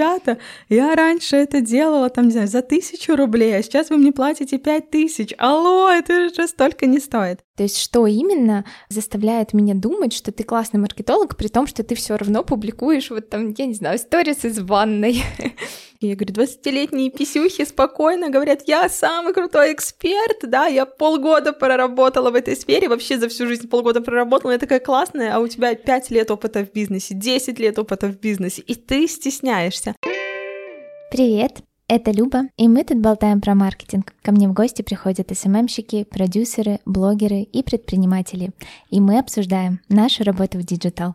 ребята, я раньше это делала, там, не знаю, за тысячу рублей, а сейчас вы мне платите пять тысяч. Алло, это же столько не стоит. То есть что именно заставляет меня думать, что ты классный маркетолог, при том, что ты все равно публикуешь вот там, я не знаю, сторис из ванной. Я говорю, 20-летние писюхи спокойно говорят, я самый крутой эксперт, да, я полгода проработала в этой сфере, вообще за всю жизнь полгода проработала, я такая классная, а у тебя 5 лет опыта в бизнесе, 10 лет опыта в бизнесе, и ты стесняешься. Привет, это Люба, и мы тут болтаем про маркетинг. Ко мне в гости приходят СММщики, продюсеры, блогеры и предприниматели. И мы обсуждаем нашу работу в digital.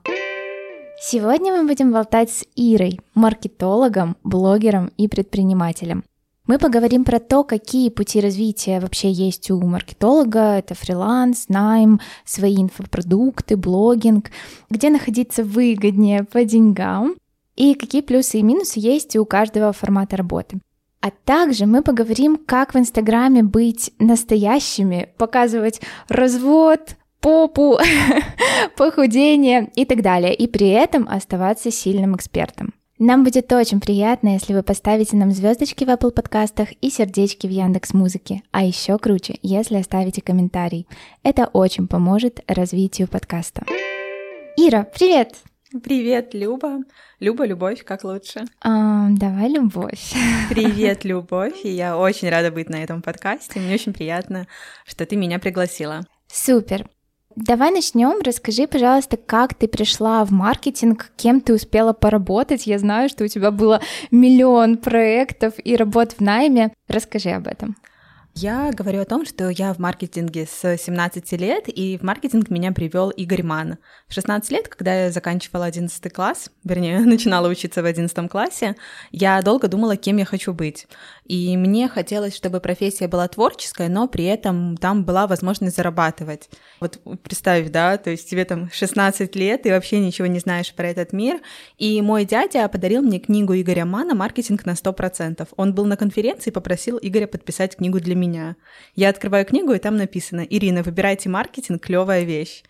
Сегодня мы будем болтать с Ирой, маркетологом, блогером и предпринимателем. Мы поговорим про то, какие пути развития вообще есть у маркетолога. Это фриланс, найм, свои инфопродукты, блогинг, где находиться выгоднее по деньгам и какие плюсы и минусы есть у каждого формата работы. А также мы поговорим, как в Инстаграме быть настоящими, показывать развод, попу, похудение и так далее, и при этом оставаться сильным экспертом. Нам будет очень приятно, если вы поставите нам звездочки в Apple подкастах и сердечки в Яндекс Музыке. А еще круче, если оставите комментарий. Это очень поможет развитию подкаста. Ира, привет! Привет, Люба. Люба, любовь, как лучше? А, давай любовь. Привет, любовь. И я очень рада быть на этом подкасте. Мне очень приятно, что ты меня пригласила. Супер. Давай начнем. Расскажи, пожалуйста, как ты пришла в маркетинг, кем ты успела поработать. Я знаю, что у тебя было миллион проектов и работ в найме. Расскажи об этом. Я говорю о том, что я в маркетинге с 17 лет, и в маркетинг меня привел Игорь Ман. В 16 лет, когда я заканчивала 11 класс, вернее, начинала учиться в 11 классе, я долго думала, кем я хочу быть. И мне хотелось, чтобы профессия была творческая, но при этом там была возможность зарабатывать. Вот представь, да, то есть тебе там 16 лет, и вообще ничего не знаешь про этот мир. И мой дядя подарил мне книгу Игоря Мана «Маркетинг на 100%». Он был на конференции и попросил Игоря подписать книгу для меня меня. Я открываю книгу, и там написано «Ирина, выбирайте маркетинг, клевая вещь».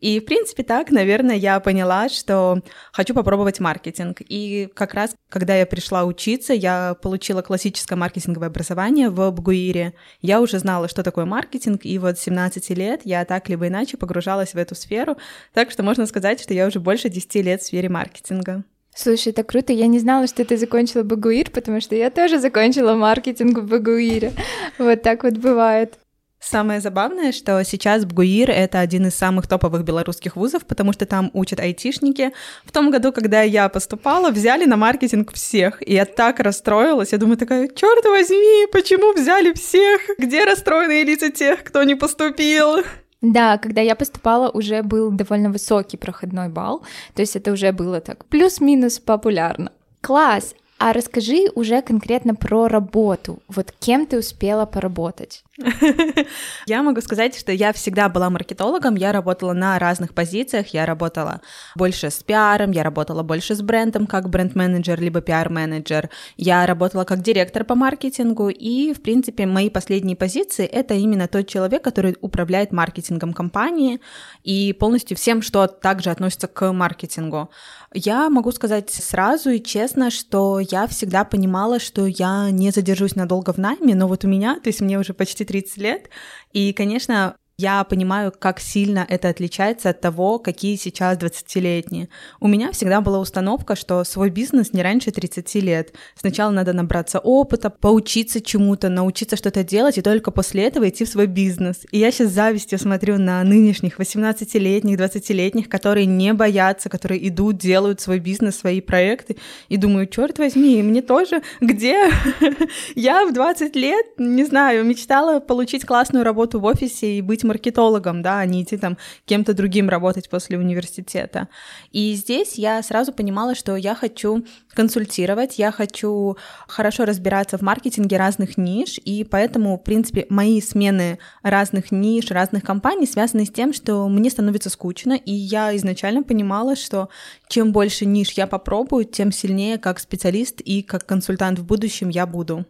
И, в принципе, так, наверное, я поняла, что хочу попробовать маркетинг. И как раз, когда я пришла учиться, я получила классическое маркетинговое образование в Бгуире. Я уже знала, что такое маркетинг, и вот с 17 лет я так либо иначе погружалась в эту сферу. Так что можно сказать, что я уже больше 10 лет в сфере маркетинга. Слушай, это круто. Я не знала, что ты закончила Багуир, потому что я тоже закончила маркетинг в Багуире. Вот так вот бывает. Самое забавное, что сейчас БГУИР — это один из самых топовых белорусских вузов, потому что там учат айтишники. В том году, когда я поступала, взяли на маркетинг всех, и я так расстроилась. Я думаю такая, черт возьми, почему взяли всех? Где расстроенные лица тех, кто не поступил? Да, когда я поступала, уже был довольно высокий проходной балл, то есть это уже было так плюс-минус популярно. Класс! А расскажи уже конкретно про работу. Вот кем ты успела поработать? Я могу сказать, что я всегда была маркетологом, я работала на разных позициях, я работала больше с пиаром, я работала больше с брендом, как бренд-менеджер, либо пиар-менеджер, я работала как директор по маркетингу, и, в принципе, мои последние позиции — это именно тот человек, который управляет маркетингом компании и полностью всем, что также относится к маркетингу. Я могу сказать сразу и честно, что я всегда понимала, что я не задержусь надолго в найме, но вот у меня, то есть мне уже почти 30 лет, и, конечно, я понимаю, как сильно это отличается от того, какие сейчас 20-летние. У меня всегда была установка, что свой бизнес не раньше 30 лет. Сначала надо набраться опыта, поучиться чему-то, научиться что-то делать, и только после этого идти в свой бизнес. И я сейчас с завистью смотрю на нынешних 18-летних, 20-летних, которые не боятся, которые идут, делают свой бизнес, свои проекты, и думаю, черт возьми, мне тоже, где? Я в 20 лет, не знаю, мечтала получить классную работу в офисе и быть маркетологом, да, а не идти там кем-то другим работать после университета. И здесь я сразу понимала, что я хочу консультировать, я хочу хорошо разбираться в маркетинге разных ниш, и поэтому, в принципе, мои смены разных ниш, разных компаний связаны с тем, что мне становится скучно, и я изначально понимала, что чем больше ниш я попробую, тем сильнее как специалист и как консультант в будущем я буду.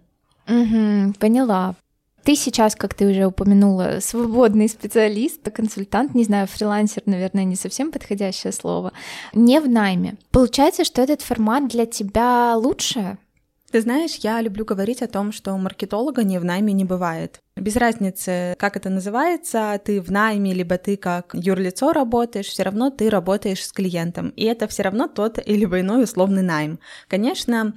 Угу, поняла. Ты сейчас, как ты уже упомянула, свободный специалист, консультант, не знаю, фрилансер, наверное, не совсем подходящее слово, не в найме. Получается, что этот формат для тебя лучше? Ты знаешь, я люблю говорить о том, что маркетолога не в найме не бывает. Без разницы, как это называется, ты в найме, либо ты как юрлицо работаешь, все равно ты работаешь с клиентом. И это все равно тот или иной условный найм. Конечно,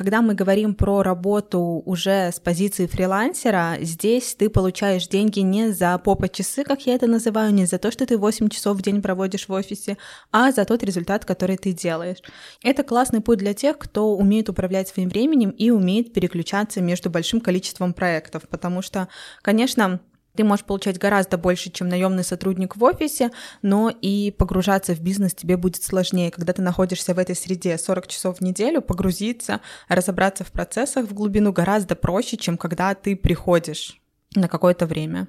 когда мы говорим про работу уже с позиции фрилансера, здесь ты получаешь деньги не за попа часы, как я это называю, не за то, что ты 8 часов в день проводишь в офисе, а за тот результат, который ты делаешь. Это классный путь для тех, кто умеет управлять своим временем и умеет переключаться между большим количеством проектов, потому что, конечно, ты можешь получать гораздо больше, чем наемный сотрудник в офисе, но и погружаться в бизнес тебе будет сложнее. Когда ты находишься в этой среде 40 часов в неделю, погрузиться, разобраться в процессах в глубину гораздо проще, чем когда ты приходишь на какое-то время.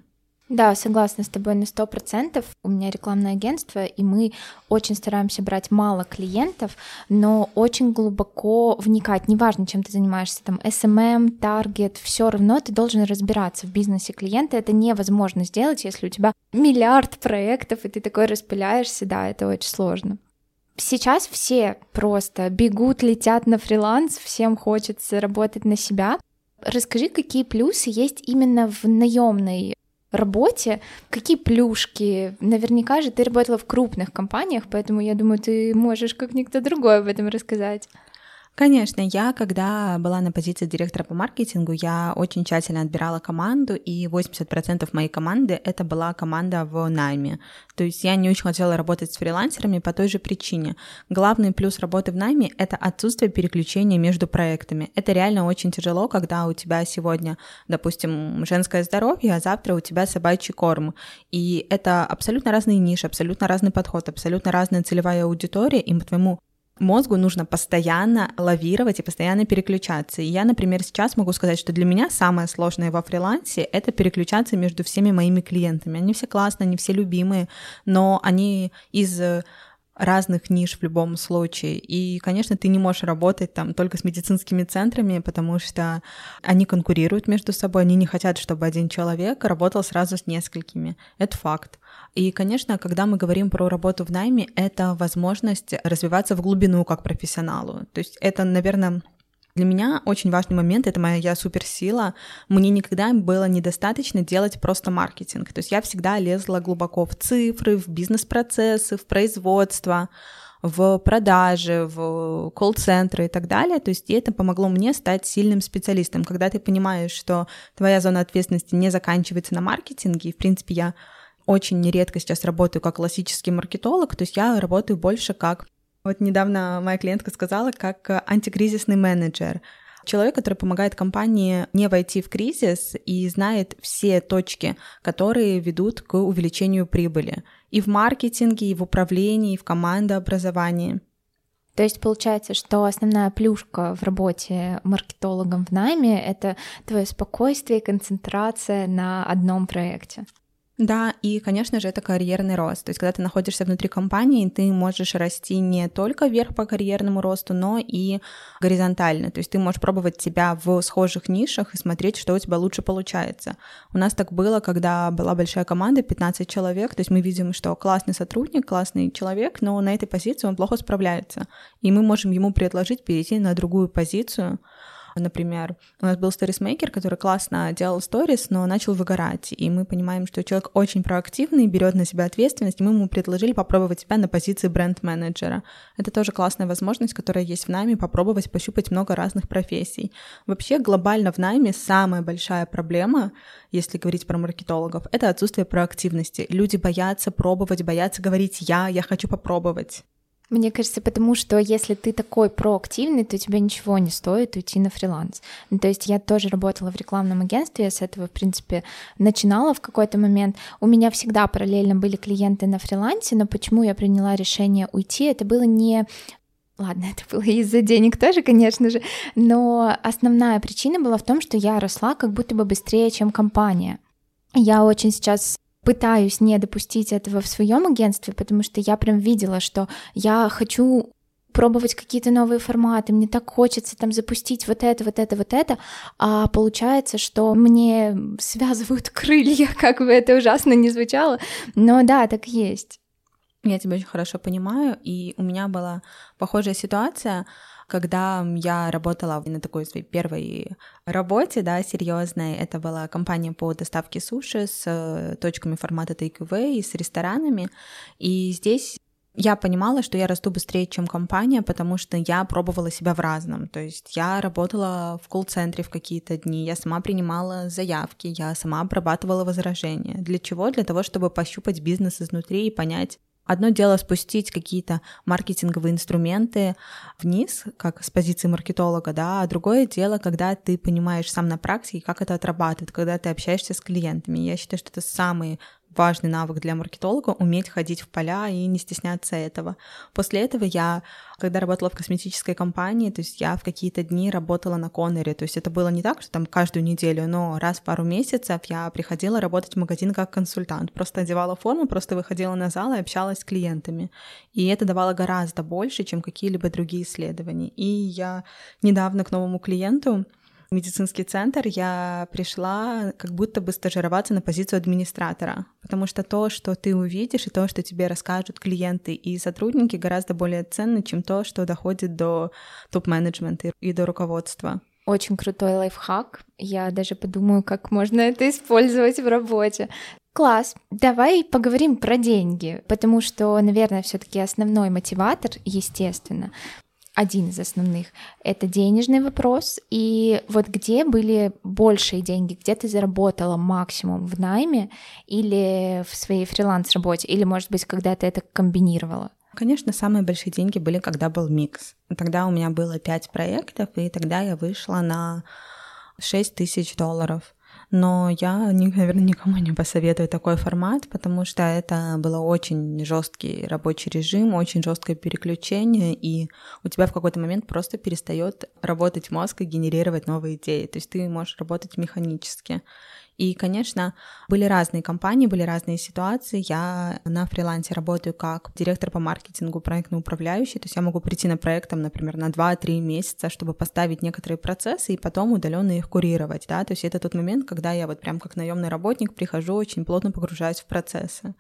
Да, согласна с тобой на сто процентов. У меня рекламное агентство, и мы очень стараемся брать мало клиентов, но очень глубоко вникать. Неважно, чем ты занимаешься, там SMM, таргет, все равно ты должен разбираться в бизнесе клиента. Это невозможно сделать, если у тебя миллиард проектов, и ты такой распыляешься. Да, это очень сложно. Сейчас все просто бегут, летят на фриланс, всем хочется работать на себя. Расскажи, какие плюсы есть именно в наемной работе, какие плюшки? Наверняка же ты работала в крупных компаниях, поэтому я думаю, ты можешь как никто другой об этом рассказать. Конечно, я, когда была на позиции директора по маркетингу, я очень тщательно отбирала команду, и 80% моей команды — это была команда в найме. То есть я не очень хотела работать с фрилансерами по той же причине. Главный плюс работы в найме — это отсутствие переключения между проектами. Это реально очень тяжело, когда у тебя сегодня, допустим, женское здоровье, а завтра у тебя собачий корм. И это абсолютно разные ниши, абсолютно разный подход, абсолютно разная целевая аудитория, и по твоему мозгу нужно постоянно лавировать и постоянно переключаться. И я, например, сейчас могу сказать, что для меня самое сложное во фрилансе — это переключаться между всеми моими клиентами. Они все классные, они все любимые, но они из разных ниш в любом случае. И, конечно, ты не можешь работать там только с медицинскими центрами, потому что они конкурируют между собой, они не хотят, чтобы один человек работал сразу с несколькими. Это факт. И, конечно, когда мы говорим про работу в найме, это возможность развиваться в глубину как профессионалу. То есть это, наверное, для меня очень важный момент, это моя суперсила. Мне никогда было недостаточно делать просто маркетинг. То есть я всегда лезла глубоко в цифры, в бизнес-процессы, в производство, в продажи, в колл-центры и так далее. То есть это помогло мне стать сильным специалистом. Когда ты понимаешь, что твоя зона ответственности не заканчивается на маркетинге, и, в принципе, я очень нередко сейчас работаю как классический маркетолог, то есть я работаю больше как... Вот недавно моя клиентка сказала, как антикризисный менеджер. Человек, который помогает компании не войти в кризис и знает все точки, которые ведут к увеличению прибыли и в маркетинге, и в управлении, и в командообразовании. То есть получается, что основная плюшка в работе маркетологом в найме — это твое спокойствие и концентрация на одном проекте. Да, и, конечно же, это карьерный рост. То есть, когда ты находишься внутри компании, ты можешь расти не только вверх по карьерному росту, но и горизонтально. То есть, ты можешь пробовать себя в схожих нишах и смотреть, что у тебя лучше получается. У нас так было, когда была большая команда, 15 человек. То есть, мы видим, что классный сотрудник, классный человек, но на этой позиции он плохо справляется. И мы можем ему предложить перейти на другую позицию, Например, у нас был сторисмейкер, который классно делал сторис, но начал выгорать, и мы понимаем, что человек очень проактивный, берет на себя ответственность, и мы ему предложили попробовать себя на позиции бренд-менеджера. Это тоже классная возможность, которая есть в найме, попробовать пощупать много разных профессий. Вообще глобально в найме самая большая проблема, если говорить про маркетологов, это отсутствие проактивности. Люди боятся пробовать, боятся говорить «я», «я хочу попробовать». Мне кажется, потому что если ты такой проактивный, то тебе ничего не стоит уйти на фриланс. Ну, то есть я тоже работала в рекламном агентстве, я с этого, в принципе, начинала в какой-то момент. У меня всегда параллельно были клиенты на фрилансе, но почему я приняла решение уйти, это было не Ладно, это было из-за денег тоже, конечно же, но основная причина была в том, что я росла как будто бы быстрее, чем компания. Я очень сейчас пытаюсь не допустить этого в своем агентстве, потому что я прям видела, что я хочу пробовать какие-то новые форматы, мне так хочется там запустить вот это, вот это, вот это, а получается, что мне связывают крылья, как бы это ужасно не звучало, но да, так есть. Я тебя очень хорошо понимаю, и у меня была похожая ситуация, когда я работала на такой своей первой работе, да, серьезной. Это была компания по доставке суши с э, точками формата take-away и с ресторанами. И здесь я понимала, что я расту быстрее, чем компания, потому что я пробовала себя в разном. То есть я работала в колл-центре в какие-то дни, я сама принимала заявки, я сама обрабатывала возражения. Для чего? Для того, чтобы пощупать бизнес изнутри и понять, Одно дело спустить какие-то маркетинговые инструменты вниз, как с позиции маркетолога, да, а другое дело, когда ты понимаешь сам на практике, как это отрабатывает, когда ты общаешься с клиентами. Я считаю, что это самые важный навык для маркетолога — уметь ходить в поля и не стесняться этого. После этого я, когда работала в косметической компании, то есть я в какие-то дни работала на коннере, то есть это было не так, что там каждую неделю, но раз в пару месяцев я приходила работать в магазин как консультант, просто одевала форму, просто выходила на зал и общалась с клиентами. И это давало гораздо больше, чем какие-либо другие исследования. И я недавно к новому клиенту медицинский центр я пришла как будто бы стажироваться на позицию администратора, потому что то, что ты увидишь, и то, что тебе расскажут клиенты и сотрудники, гораздо более ценно, чем то, что доходит до топ-менеджмента и до руководства. Очень крутой лайфхак. Я даже подумаю, как можно это использовать в работе. Класс. Давай поговорим про деньги, потому что, наверное, все-таки основной мотиватор, естественно, один из основных. Это денежный вопрос. И вот где были большие деньги? Где ты заработала максимум в найме или в своей фриланс-работе? Или, может быть, когда ты это комбинировала? Конечно, самые большие деньги были, когда был микс. Тогда у меня было пять проектов, и тогда я вышла на 6 тысяч долларов но я, наверное, никому не посоветую такой формат, потому что это был очень жесткий рабочий режим, очень жесткое переключение, и у тебя в какой-то момент просто перестает работать мозг и генерировать новые идеи. То есть ты можешь работать механически. И, конечно, были разные компании, были разные ситуации. Я на фрилансе работаю как директор по маркетингу, проектный управляющий, то есть я могу прийти на проект, там, например, на 2-3 месяца, чтобы поставить некоторые процессы и потом удаленно их курировать, да, то есть это тот момент, когда я вот прям как наемный работник прихожу, очень плотно погружаюсь в процессы.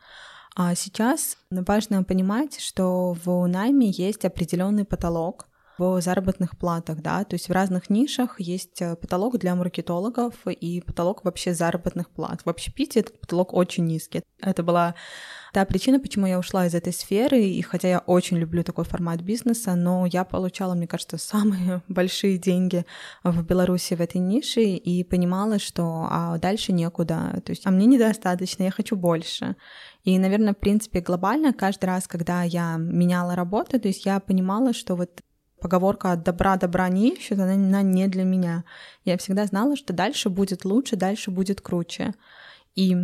А сейчас важно понимать, что в найме есть определенный потолок, в заработных платах, да, то есть в разных нишах есть э, потолок для маркетологов и потолок вообще заработных плат. В общепите этот потолок очень низкий. Это была та причина, почему я ушла из этой сферы, и хотя я очень люблю такой формат бизнеса, но я получала, мне кажется, самые большие деньги в Беларуси в этой нише и понимала, что а дальше некуда, то есть а мне недостаточно, я хочу больше. И, наверное, в принципе, глобально каждый раз, когда я меняла работу, то есть я понимала, что вот поговорка «от добра добра не ищут», она, она не для меня. Я всегда знала, что дальше будет лучше, дальше будет круче. И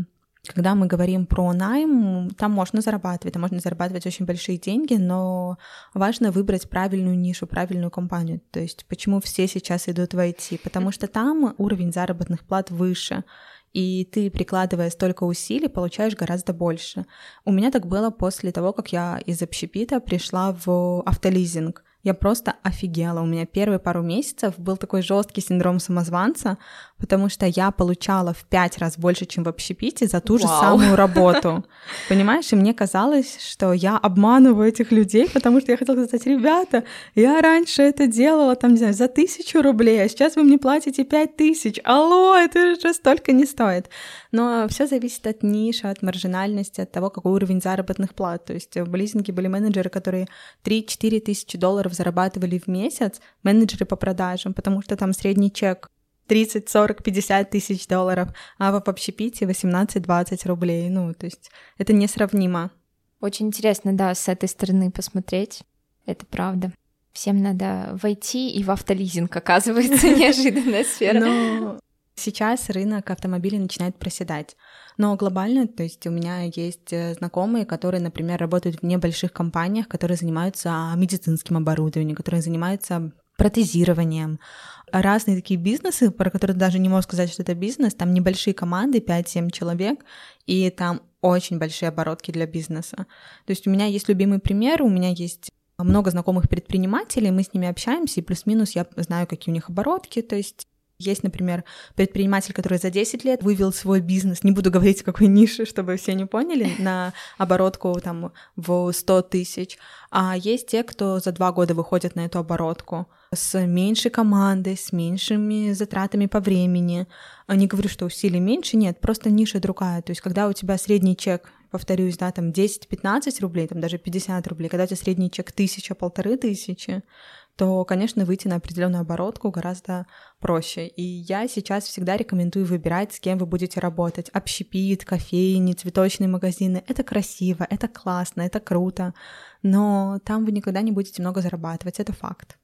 когда мы говорим про найм, там можно зарабатывать, там можно зарабатывать очень большие деньги, но важно выбрать правильную нишу, правильную компанию. То есть почему все сейчас идут в IT? Потому что там уровень заработных плат выше, и ты, прикладывая столько усилий, получаешь гораздо больше. У меня так было после того, как я из общепита пришла в автолизинг я просто офигела. У меня первые пару месяцев был такой жесткий синдром самозванца, потому что я получала в пять раз больше, чем в общепите за ту Вау. же самую работу. Понимаешь? И мне казалось, что я обманываю этих людей, потому что я хотела сказать, ребята, я раньше это делала, там, не знаю, за тысячу рублей, а сейчас вы мне платите пять тысяч. Алло, это же столько не стоит. Но все зависит от ниши, от маржинальности, от того, какой уровень заработных плат. То есть в лизинге были менеджеры, которые 3-4 тысячи долларов зарабатывали в месяц, менеджеры по продажам, потому что там средний чек 30, 40, 50 тысяч долларов, а в общепите 18-20 рублей. Ну, то есть это несравнимо. Очень интересно, да, с этой стороны посмотреть. Это правда. Всем надо войти и в автолизинг, оказывается, неожиданная сфера. Но сейчас рынок автомобилей начинает проседать. Но глобально, то есть у меня есть э, знакомые, которые, например, работают в небольших компаниях, которые занимаются медицинским оборудованием, которые занимаются протезированием, разные такие бизнесы, про которые даже не могу сказать, что это бизнес, там небольшие команды, 5-7 человек, и там очень большие оборотки для бизнеса. То есть у меня есть любимый пример, у меня есть много знакомых предпринимателей, мы с ними общаемся, и плюс-минус я знаю, какие у них оборотки, то есть есть, например, предприниматель, который за 10 лет вывел свой бизнес, не буду говорить, какой ниши, чтобы все не поняли, на оборотку там в 100 тысяч, а есть те, кто за два года выходят на эту оборотку с меньшей командой, с меньшими затратами по времени. Не говорю, что усилий меньше, нет, просто ниша другая. То есть когда у тебя средний чек, повторюсь, да, там 10-15 рублей, там даже 50 рублей, когда у тебя средний чек тысяча, полторы тысячи, то, конечно, выйти на определенную оборотку гораздо проще. И я сейчас всегда рекомендую выбирать, с кем вы будете работать. Общепит, кофейни, цветочные магазины. Это красиво, это классно, это круто, но там вы никогда не будете много зарабатывать, это факт.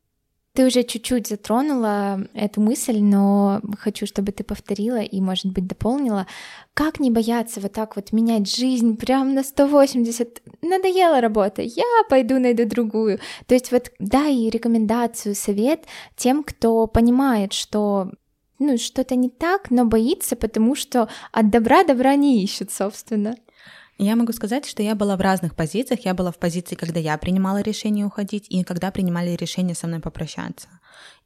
Ты уже чуть-чуть затронула эту мысль, но хочу, чтобы ты повторила и, может быть, дополнила. Как не бояться вот так вот менять жизнь прям на 180? Надоела работа, я пойду найду другую. То есть вот дай рекомендацию, совет тем, кто понимает, что ну, что-то не так, но боится, потому что от добра добра не ищет, собственно. Я могу сказать, что я была в разных позициях. Я была в позиции, когда я принимала решение уходить, и когда принимали решение со мной попрощаться.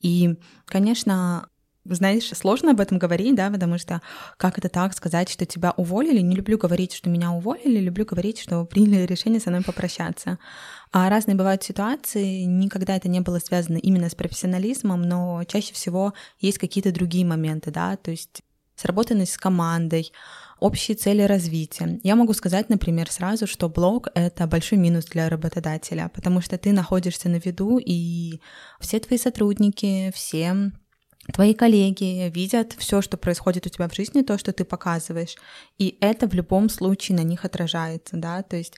И, конечно, знаешь, сложно об этом говорить, да, потому что как это так сказать, что тебя уволили? Не люблю говорить, что меня уволили, люблю говорить, что приняли решение со мной попрощаться. А разные бывают ситуации, никогда это не было связано именно с профессионализмом, но чаще всего есть какие-то другие моменты, да, то есть сработанность с командой, общие цели развития. Я могу сказать, например, сразу, что блог — это большой минус для работодателя, потому что ты находишься на виду, и все твои сотрудники, все твои коллеги видят все, что происходит у тебя в жизни, то, что ты показываешь, и это в любом случае на них отражается, да, то есть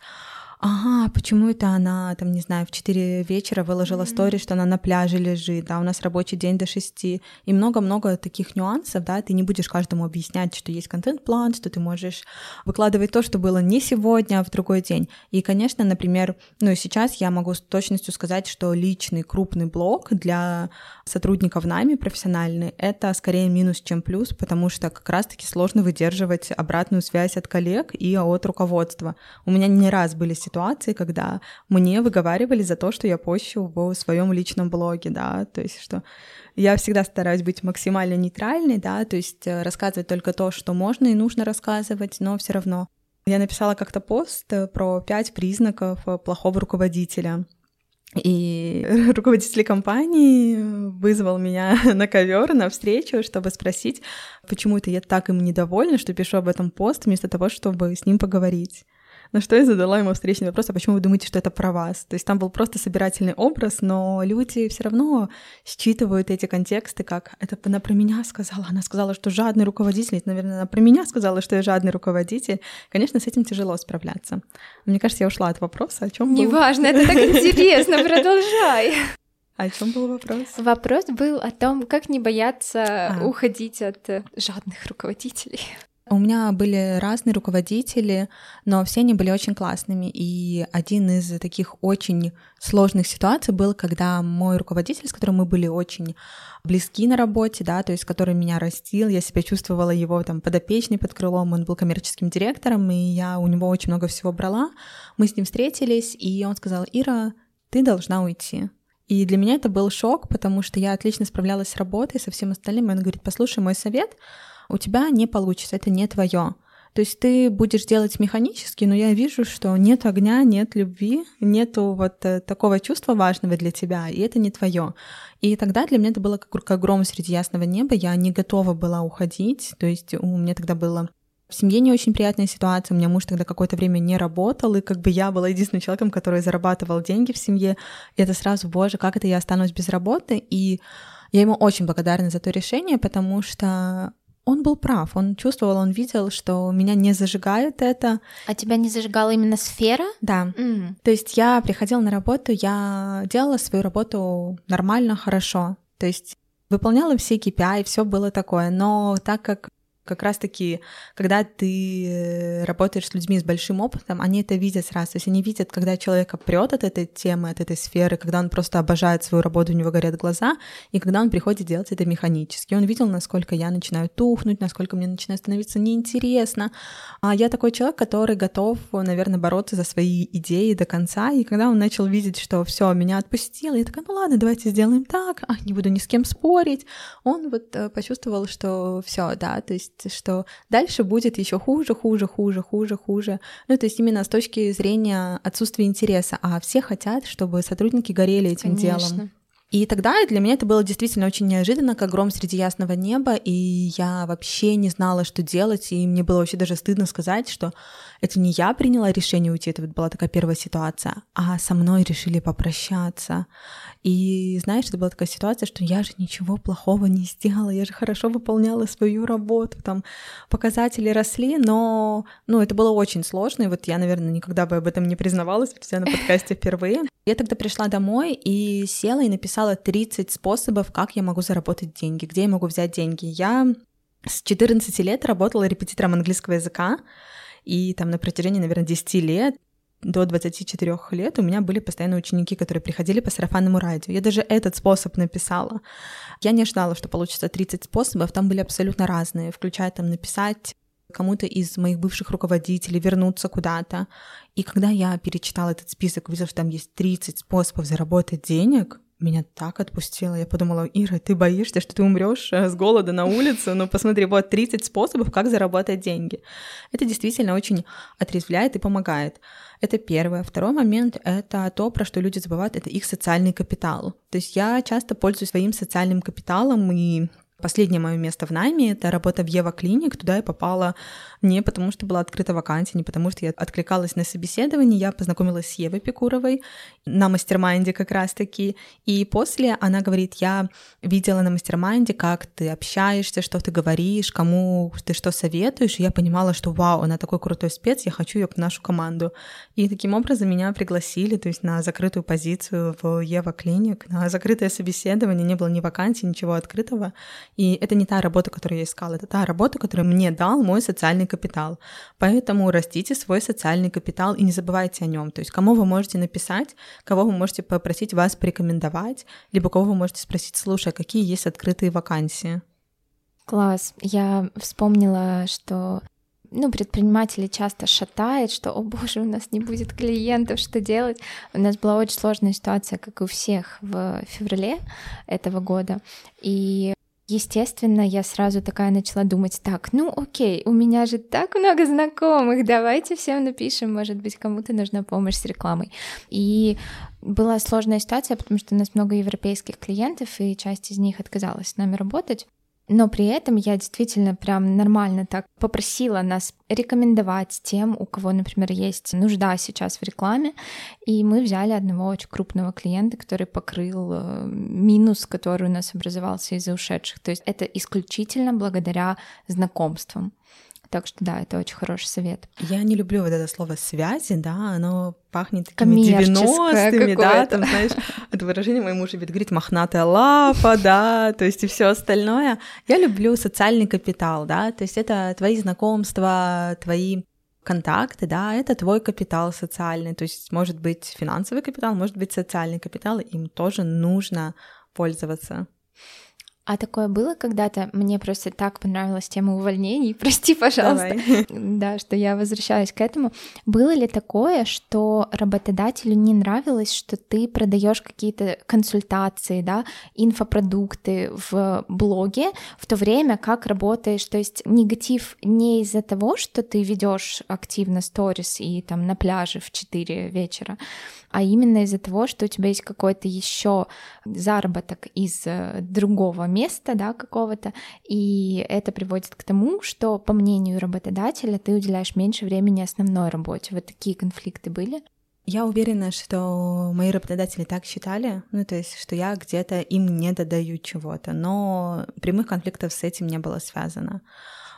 ага, почему это она, там, не знаю, в 4 вечера выложила mm-hmm. стори, что она на пляже лежит, да, у нас рабочий день до 6, и много-много таких нюансов, да, ты не будешь каждому объяснять, что есть контент-план, что ты можешь выкладывать то, что было не сегодня, а в другой день. И, конечно, например, ну, сейчас я могу с точностью сказать, что личный крупный блог для сотрудников нами профессиональный — это скорее минус, чем плюс, потому что как раз-таки сложно выдерживать обратную связь от коллег и от руководства. У меня не раз были ситуации, когда мне выговаривали за то, что я пощу в своем личном блоге, да, то есть что я всегда стараюсь быть максимально нейтральной, да, то есть э, рассказывать только то, что можно и нужно рассказывать, но все равно. Я написала как-то пост э, про пять признаков э, плохого руководителя. И руководитель компании вызвал меня на ковер, на встречу, чтобы спросить, почему это я так им недовольна, что пишу об этом пост, вместо того, чтобы с ним поговорить. На что я задала ему встречный вопрос, а почему вы думаете, что это про вас? То есть там был просто собирательный образ, но люди все равно считывают эти контексты, как это она про меня сказала, она сказала, что жадный руководитель, это, наверное, она про меня сказала, что я жадный руководитель. Конечно, с этим тяжело справляться. Мне кажется, я ушла от вопроса, о чем Неважно, это так интересно, продолжай. О чем был вопрос? Вопрос был о том, как не бояться а. уходить от жадных руководителей. У меня были разные руководители, но все они были очень классными. И один из таких очень сложных ситуаций был, когда мой руководитель, с которым мы были очень близки на работе, да, то есть который меня растил, я себя чувствовала его там подопечной под крылом, он был коммерческим директором, и я у него очень много всего брала. Мы с ним встретились, и он сказал, Ира, ты должна уйти. И для меня это был шок, потому что я отлично справлялась с работой, со всем остальным. И он говорит, послушай мой совет, у тебя не получится, это не твое. То есть ты будешь делать механически, но я вижу, что нет огня, нет любви, нету вот э, такого чувства важного для тебя, и это не твое. И тогда для меня это было как, как гром среди ясного неба, я не готова была уходить, то есть у меня тогда было в семье не очень приятная ситуация, у меня муж тогда какое-то время не работал, и как бы я была единственным человеком, который зарабатывал деньги в семье, и это сразу, боже, как это я останусь без работы, и я ему очень благодарна за то решение, потому что он был прав, он чувствовал, он видел, что меня не зажигает это. А тебя не зажигала именно сфера? Да. Mm. То есть я приходила на работу, я делала свою работу нормально, хорошо. То есть выполняла все KPI, все было такое. Но так как как раз-таки, когда ты работаешь с людьми с большим опытом, они это видят сразу. То есть они видят, когда человека прет от этой темы, от этой сферы, когда он просто обожает свою работу, у него горят глаза, и когда он приходит делать это механически. Он видел, насколько я начинаю тухнуть, насколько мне начинает становиться неинтересно. А я такой человек, который готов, наверное, бороться за свои идеи до конца. И когда он начал видеть, что все меня отпустило, я такая, ну ладно, давайте сделаем так, а, не буду ни с кем спорить. Он вот э, почувствовал, что все, да, то есть, что дальше будет еще хуже, хуже, хуже, хуже, хуже. Ну, то есть именно с точки зрения отсутствия интереса. А все хотят, чтобы сотрудники горели этим Конечно. делом. И тогда для меня это было действительно очень неожиданно, как гром среди ясного неба, и я вообще не знала, что делать, и мне было вообще даже стыдно сказать, что это не я приняла решение уйти, это была такая первая ситуация, а со мной решили попрощаться. И знаешь, это была такая ситуация, что я же ничего плохого не сделала, я же хорошо выполняла свою работу, там показатели росли, но ну, это было очень сложно, и вот я, наверное, никогда бы об этом не признавалась тебя на подкасте впервые. Я тогда пришла домой и села и написала 30 способов, как я могу заработать деньги, где я могу взять деньги. Я с 14 лет работала репетитором английского языка, и там на протяжении, наверное, 10 лет до 24 лет у меня были постоянно ученики, которые приходили по сарафанному радио. Я даже этот способ написала. Я не ожидала, что получится 30 способов, там были абсолютно разные, включая там написать кому-то из моих бывших руководителей, вернуться куда-то. И когда я перечитала этот список, увидела, что там есть 30 способов заработать денег, меня так отпустило. Я подумала, Ира, ты боишься, что ты умрешь э, с голода на улице? Ну, посмотри, вот 30 способов, как заработать деньги. Это действительно очень отрезвляет и помогает. Это первое. Второй момент — это то, про что люди забывают, это их социальный капитал. То есть я часто пользуюсь своим социальным капиталом и Последнее мое место в найме — это работа в Ева Клиник. Туда я попала не потому, что была открыта вакансия, не потому, что я откликалась на собеседование. Я познакомилась с Евой Пекуровой на mastermind е как раз-таки. И после она говорит, я видела на mastermind е, как ты общаешься, что ты говоришь, кому ты что советуешь. И я понимала, что вау, она такой крутой спец, я хочу ее в нашу команду. И таким образом меня пригласили, то есть на закрытую позицию в Ева Клиник, на закрытое собеседование, не было ни вакансии, ничего открытого. И это не та работа, которую я искала, это та работа, которую мне дал мой социальный капитал. Поэтому растите свой социальный капитал и не забывайте о нем. То есть кому вы можете написать, кого вы можете попросить вас порекомендовать, либо кого вы можете спросить, слушай, а какие есть открытые вакансии. Класс. Я вспомнила, что ну, предприниматели часто шатает, что, о боже, у нас не будет клиентов, что делать. У нас была очень сложная ситуация, как и у всех в феврале этого года. И Естественно, я сразу такая начала думать, так, ну окей, у меня же так много знакомых, давайте всем напишем, может быть, кому-то нужна помощь с рекламой. И была сложная ситуация, потому что у нас много европейских клиентов, и часть из них отказалась с нами работать. Но при этом я действительно прям нормально так попросила нас рекомендовать тем, у кого, например, есть нужда сейчас в рекламе. И мы взяли одного очень крупного клиента, который покрыл э, минус, который у нас образовался из-за ушедших. То есть это исключительно благодаря знакомствам. Так что да, это очень хороший совет. Я не люблю вот это слово связи, да, оно пахнет такими 90-ми, да, там, знаешь, это выражение мой муж любит говорить мохнатая лапа, да, то есть и все остальное. Я люблю социальный капитал, да, то есть это твои знакомства, твои контакты, да, это твой капитал социальный, то есть может быть финансовый капитал, может быть социальный капитал, им тоже нужно пользоваться. А такое было когда-то? Мне просто так понравилась тема увольнений. Прости, пожалуйста. Давай. Да, что я возвращаюсь к этому. Было ли такое, что работодателю не нравилось, что ты продаешь какие-то консультации, да, инфопродукты в блоге, в то время как работаешь? То есть негатив не из-за того, что ты ведешь активно сторис и там на пляже в 4 вечера, а именно из-за того, что у тебя есть какой-то еще заработок из э, другого места, да, какого-то, и это приводит к тому, что, по мнению работодателя, ты уделяешь меньше времени основной работе. Вот такие конфликты были? Я уверена, что мои работодатели так считали, ну то есть, что я где-то им не додаю чего-то, но прямых конфликтов с этим не было связано.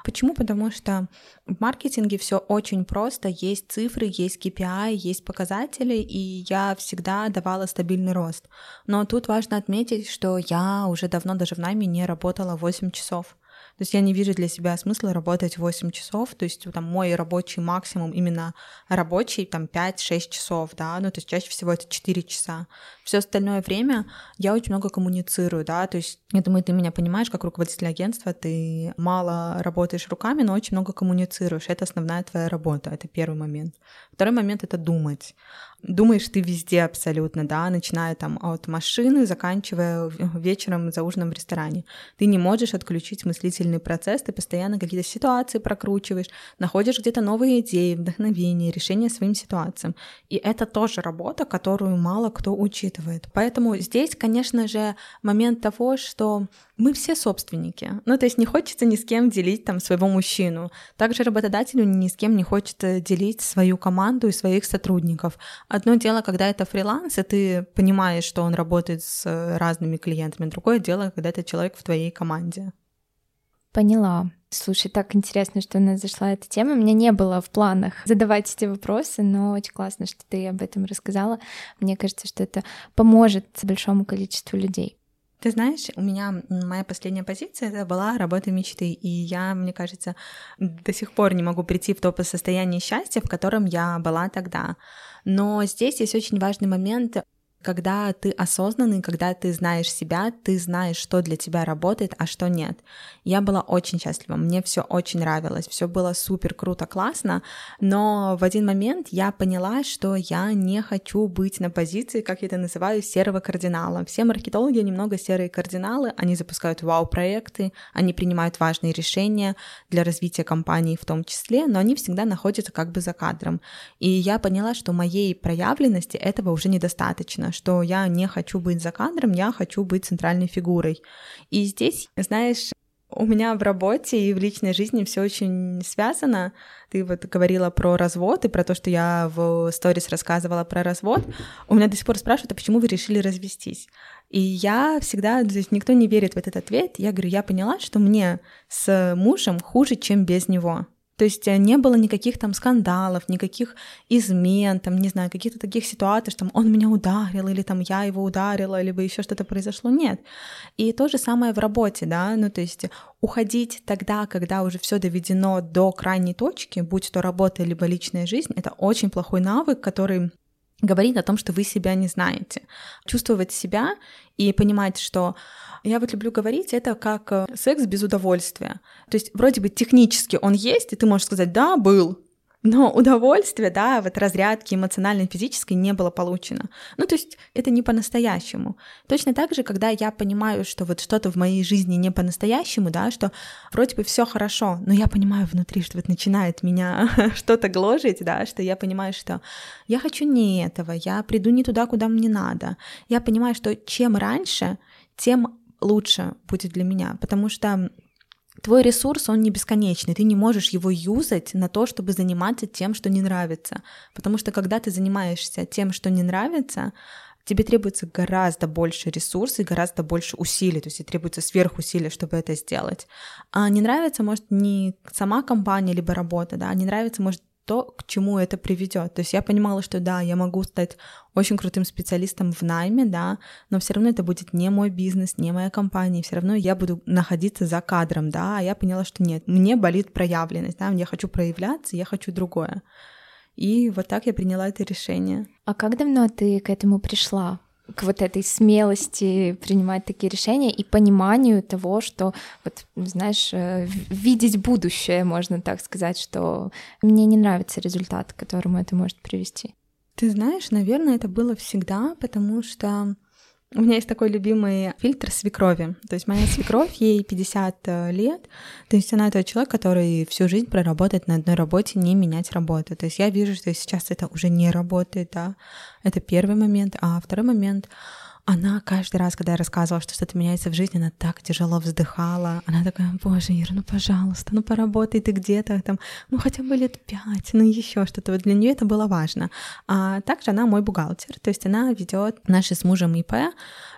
Почему? Потому что в маркетинге все очень просто, есть цифры, есть KPI, есть показатели, и я всегда давала стабильный рост. Но тут важно отметить, что я уже давно даже в найме не работала 8 часов. То есть я не вижу для себя смысла работать 8 часов, то есть там мой рабочий максимум именно рабочий, там 5-6 часов, да, ну то есть чаще всего это 4 часа. Все остальное время я очень много коммуницирую, да, то есть я думаю, ты меня понимаешь, как руководитель агентства, ты мало работаешь руками, но очень много коммуницируешь, это основная твоя работа, это первый момент. Второй момент — это думать думаешь ты везде абсолютно, да, начиная там от машины, заканчивая вечером за ужином в ресторане. Ты не можешь отключить мыслительный процесс, ты постоянно какие-то ситуации прокручиваешь, находишь где-то новые идеи, вдохновение, решение своим ситуациям. И это тоже работа, которую мало кто учитывает. Поэтому здесь, конечно же, момент того, что мы все собственники. Ну, то есть не хочется ни с кем делить там своего мужчину. Также работодателю ни с кем не хочется делить свою команду и своих сотрудников. Одно дело, когда это фриланс, и ты понимаешь, что он работает с разными клиентами. Другое дело, когда это человек в твоей команде. Поняла. Слушай, так интересно, что у нас зашла эта тема. У меня не было в планах задавать эти вопросы, но очень классно, что ты об этом рассказала. Мне кажется, что это поможет большому количеству людей. Ты знаешь, у меня моя последняя позиция это была работа мечты, и я, мне кажется, до сих пор не могу прийти в то состояние счастья, в котором я была тогда. Но здесь есть очень важный момент когда ты осознанный, когда ты знаешь себя, ты знаешь, что для тебя работает, а что нет. Я была очень счастлива, мне все очень нравилось, все было супер круто, классно, но в один момент я поняла, что я не хочу быть на позиции, как я это называю, серого кардинала. Все маркетологи немного серые кардиналы, они запускают вау-проекты, они принимают важные решения для развития компании в том числе, но они всегда находятся как бы за кадром. И я поняла, что моей проявленности этого уже недостаточно что я не хочу быть за кадром, я хочу быть центральной фигурой. И здесь, знаешь, у меня в работе и в личной жизни все очень связано. Ты вот говорила про развод и про то, что я в сторис рассказывала про развод. У меня до сих пор спрашивают, а почему вы решили развестись? И я всегда, то есть никто не верит в этот ответ. Я говорю, я поняла, что мне с мужем хуже, чем без него. То есть э, не было никаких там скандалов, никаких измен, там, не знаю, каких-то таких ситуаций, что там, он меня ударил, или там я его ударила, либо еще что-то произошло. Нет. И то же самое в работе, да, ну то есть уходить тогда, когда уже все доведено до крайней точки, будь то работа либо личная жизнь, это очень плохой навык, который говорит о том, что вы себя не знаете. Чувствовать себя и понимать, что я вот люблю говорить, это как э, секс без удовольствия. То есть вроде бы технически он есть, и ты можешь сказать, да, был, но удовольствия, да, вот разрядки эмоциональной, физической не было получено. Ну, то есть это не по-настоящему. Точно так же, когда я понимаю, что вот что-то в моей жизни не по-настоящему, да, что вроде бы все хорошо, но я понимаю внутри, что вот начинает меня что-то гложить, да, что я понимаю, что я хочу не этого, я приду не туда, куда мне надо. Я понимаю, что чем раньше, тем лучше будет для меня, потому что твой ресурс, он не бесконечный, ты не можешь его юзать на то, чтобы заниматься тем, что не нравится. Потому что когда ты занимаешься тем, что не нравится, тебе требуется гораздо больше ресурсов и гораздо больше усилий, то есть требуется сверхусилия, чтобы это сделать. А не нравится, может, не сама компания либо работа, да, не нравится, может, то, к чему это приведет. То есть я понимала, что да, я могу стать очень крутым специалистом в найме, да, но все равно это будет не мой бизнес, не моя компания, все равно я буду находиться за кадром, да, а я поняла, что нет, мне болит проявленность, да, я хочу проявляться, я хочу другое. И вот так я приняла это решение. А как давно ты к этому пришла? К вот этой смелости принимать такие решения и пониманию того, что вот, знаешь, э, видеть будущее, можно так сказать, что мне не нравится результат, к которому это может привести. Ты знаешь, наверное, это было всегда, потому что у меня есть такой любимый фильтр свекрови. То есть моя свекровь, ей 50 э, лет. То есть она тот человек, который всю жизнь проработает на одной работе, не менять работу. То есть я вижу, что сейчас это уже не работает, да. Это первый момент. А второй момент — она каждый раз, когда я рассказывала, что что-то меняется в жизни, она так тяжело вздыхала. Она такая, боже, Ира, ну пожалуйста, ну поработай ты где-то там, ну хотя бы лет пять, ну еще что-то. Вот для нее это было важно. А также она мой бухгалтер, то есть она ведет наши с мужем ИП,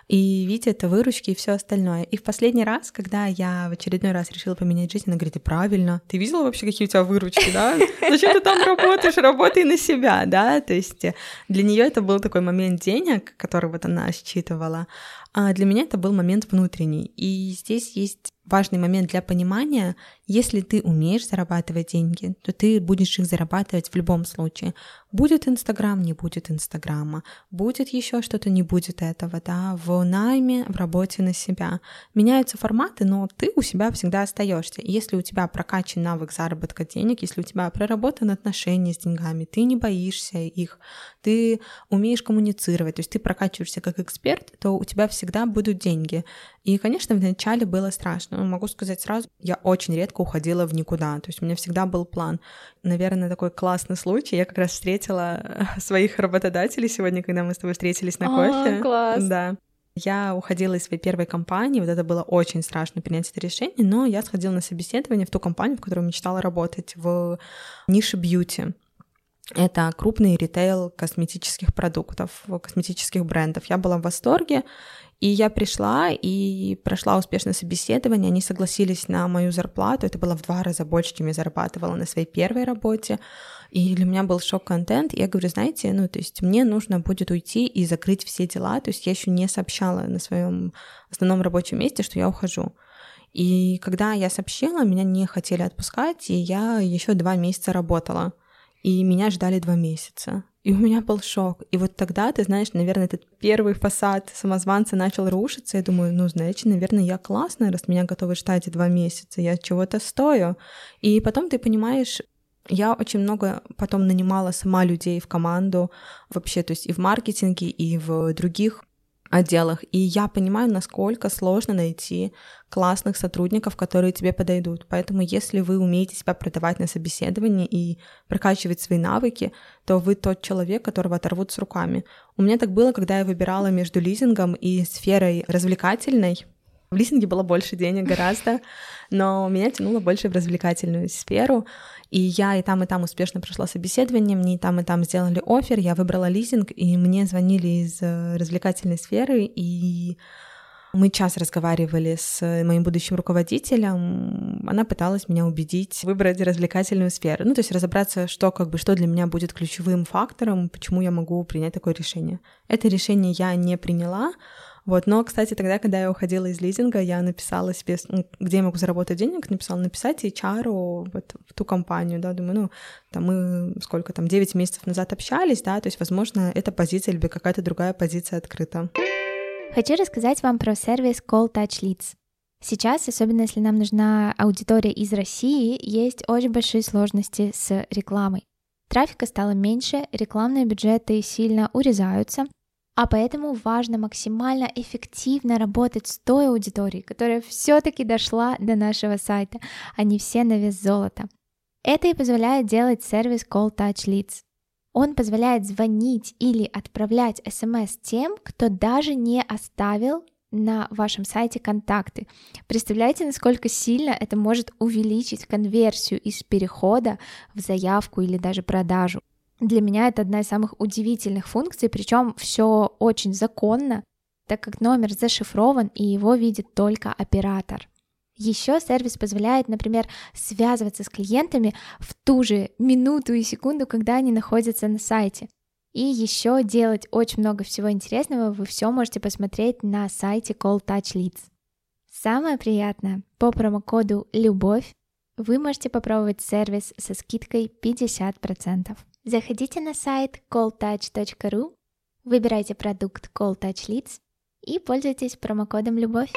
и видит выручки и все остальное. И в последний раз, когда я в очередной раз решила поменять жизнь, она говорит, правильно, ты видела вообще, какие у тебя выручки, да? Зачем ты там работаешь? Работай на себя, да? То есть для нее это был такой момент денег, который вот она считывала, а для меня это был момент внутренний. И здесь есть важный момент для понимания, если ты умеешь зарабатывать деньги, то ты будешь их зарабатывать в любом случае. Будет Инстаграм, не будет Инстаграма, будет еще что-то, не будет этого, да, в найме, в работе на себя. Меняются форматы, но ты у себя всегда остаешься. Если у тебя прокачан навык заработка денег, если у тебя проработаны отношения с деньгами, ты не боишься их, ты умеешь коммуницировать, то есть ты прокачиваешься как эксперт, то у тебя всегда будут деньги. И, конечно, вначале было страшно. Но могу сказать сразу, я очень редко уходила в никуда. То есть у меня всегда был план. Наверное, такой классный случай. Я как раз встретила э, своих работодателей сегодня, когда мы с тобой встретились на кофе. О, класс. Да. Я уходила из своей первой компании, вот это было очень страшно принять это решение, но я сходила на собеседование в ту компанию, в которой мечтала работать, в нише бьюти. Это крупный ритейл косметических продуктов, косметических брендов. Я была в восторге, и я пришла и прошла успешное собеседование. Они согласились на мою зарплату. Это было в два раза больше, чем я зарабатывала на своей первой работе. И для меня был шок-контент. Я говорю, знаете, ну, то есть мне нужно будет уйти и закрыть все дела. То есть я еще не сообщала на своем основном рабочем месте, что я ухожу. И когда я сообщила, меня не хотели отпускать, и я еще два месяца работала и меня ждали два месяца. И у меня был шок. И вот тогда, ты знаешь, наверное, этот первый фасад самозванца начал рушиться. Я думаю, ну, значит, наверное, я классная, раз меня готовы ждать два месяца, я чего-то стою. И потом ты понимаешь, я очень много потом нанимала сама людей в команду, вообще, то есть и в маркетинге, и в других отделах. И я понимаю, насколько сложно найти классных сотрудников, которые тебе подойдут. Поэтому если вы умеете себя продавать на собеседовании и прокачивать свои навыки, то вы тот человек, которого оторвут с руками. У меня так было, когда я выбирала между лизингом и сферой развлекательной. В лизинге было больше денег гораздо, но меня тянуло больше в развлекательную сферу. И я и там, и там успешно прошла собеседование, мне и там, и там сделали офер, я выбрала лизинг, и мне звонили из э, развлекательной сферы, и мы час разговаривали с моим будущим руководителем. Она пыталась меня убедить выбрать развлекательную сферу. Ну, то есть разобраться, что как бы, что для меня будет ключевым фактором, почему я могу принять такое решение. Это решение я не приняла, вот, но, кстати, тогда, когда я уходила из лизинга, я написала себе, где я могу заработать денег, написала написать HR вот в ту компанию, да, думаю, ну, там мы сколько там, 9 месяцев назад общались, да, то есть, возможно, эта позиция или какая-то другая позиция открыта. Хочу рассказать вам про сервис Call Touch Leads. Сейчас, особенно если нам нужна аудитория из России, есть очень большие сложности с рекламой. Трафика стало меньше, рекламные бюджеты сильно урезаются, а поэтому важно максимально эффективно работать с той аудиторией, которая все-таки дошла до нашего сайта, а не все на вес золота. Это и позволяет делать сервис Call Touch Leads. Он позволяет звонить или отправлять смс тем, кто даже не оставил на вашем сайте контакты. Представляете, насколько сильно это может увеличить конверсию из перехода в заявку или даже продажу. Для меня это одна из самых удивительных функций, причем все очень законно, так как номер зашифрован и его видит только оператор. Еще сервис позволяет, например, связываться с клиентами в ту же минуту и секунду, когда они находятся на сайте. И еще делать очень много всего интересного вы все можете посмотреть на сайте Call Touch Leads. Самое приятное, по промокоду «Любовь» вы можете попробовать сервис со скидкой 50%. Заходите на сайт calltouch.ru, выбирайте продукт Call Touch Leads и пользуйтесь промокодом «Любовь».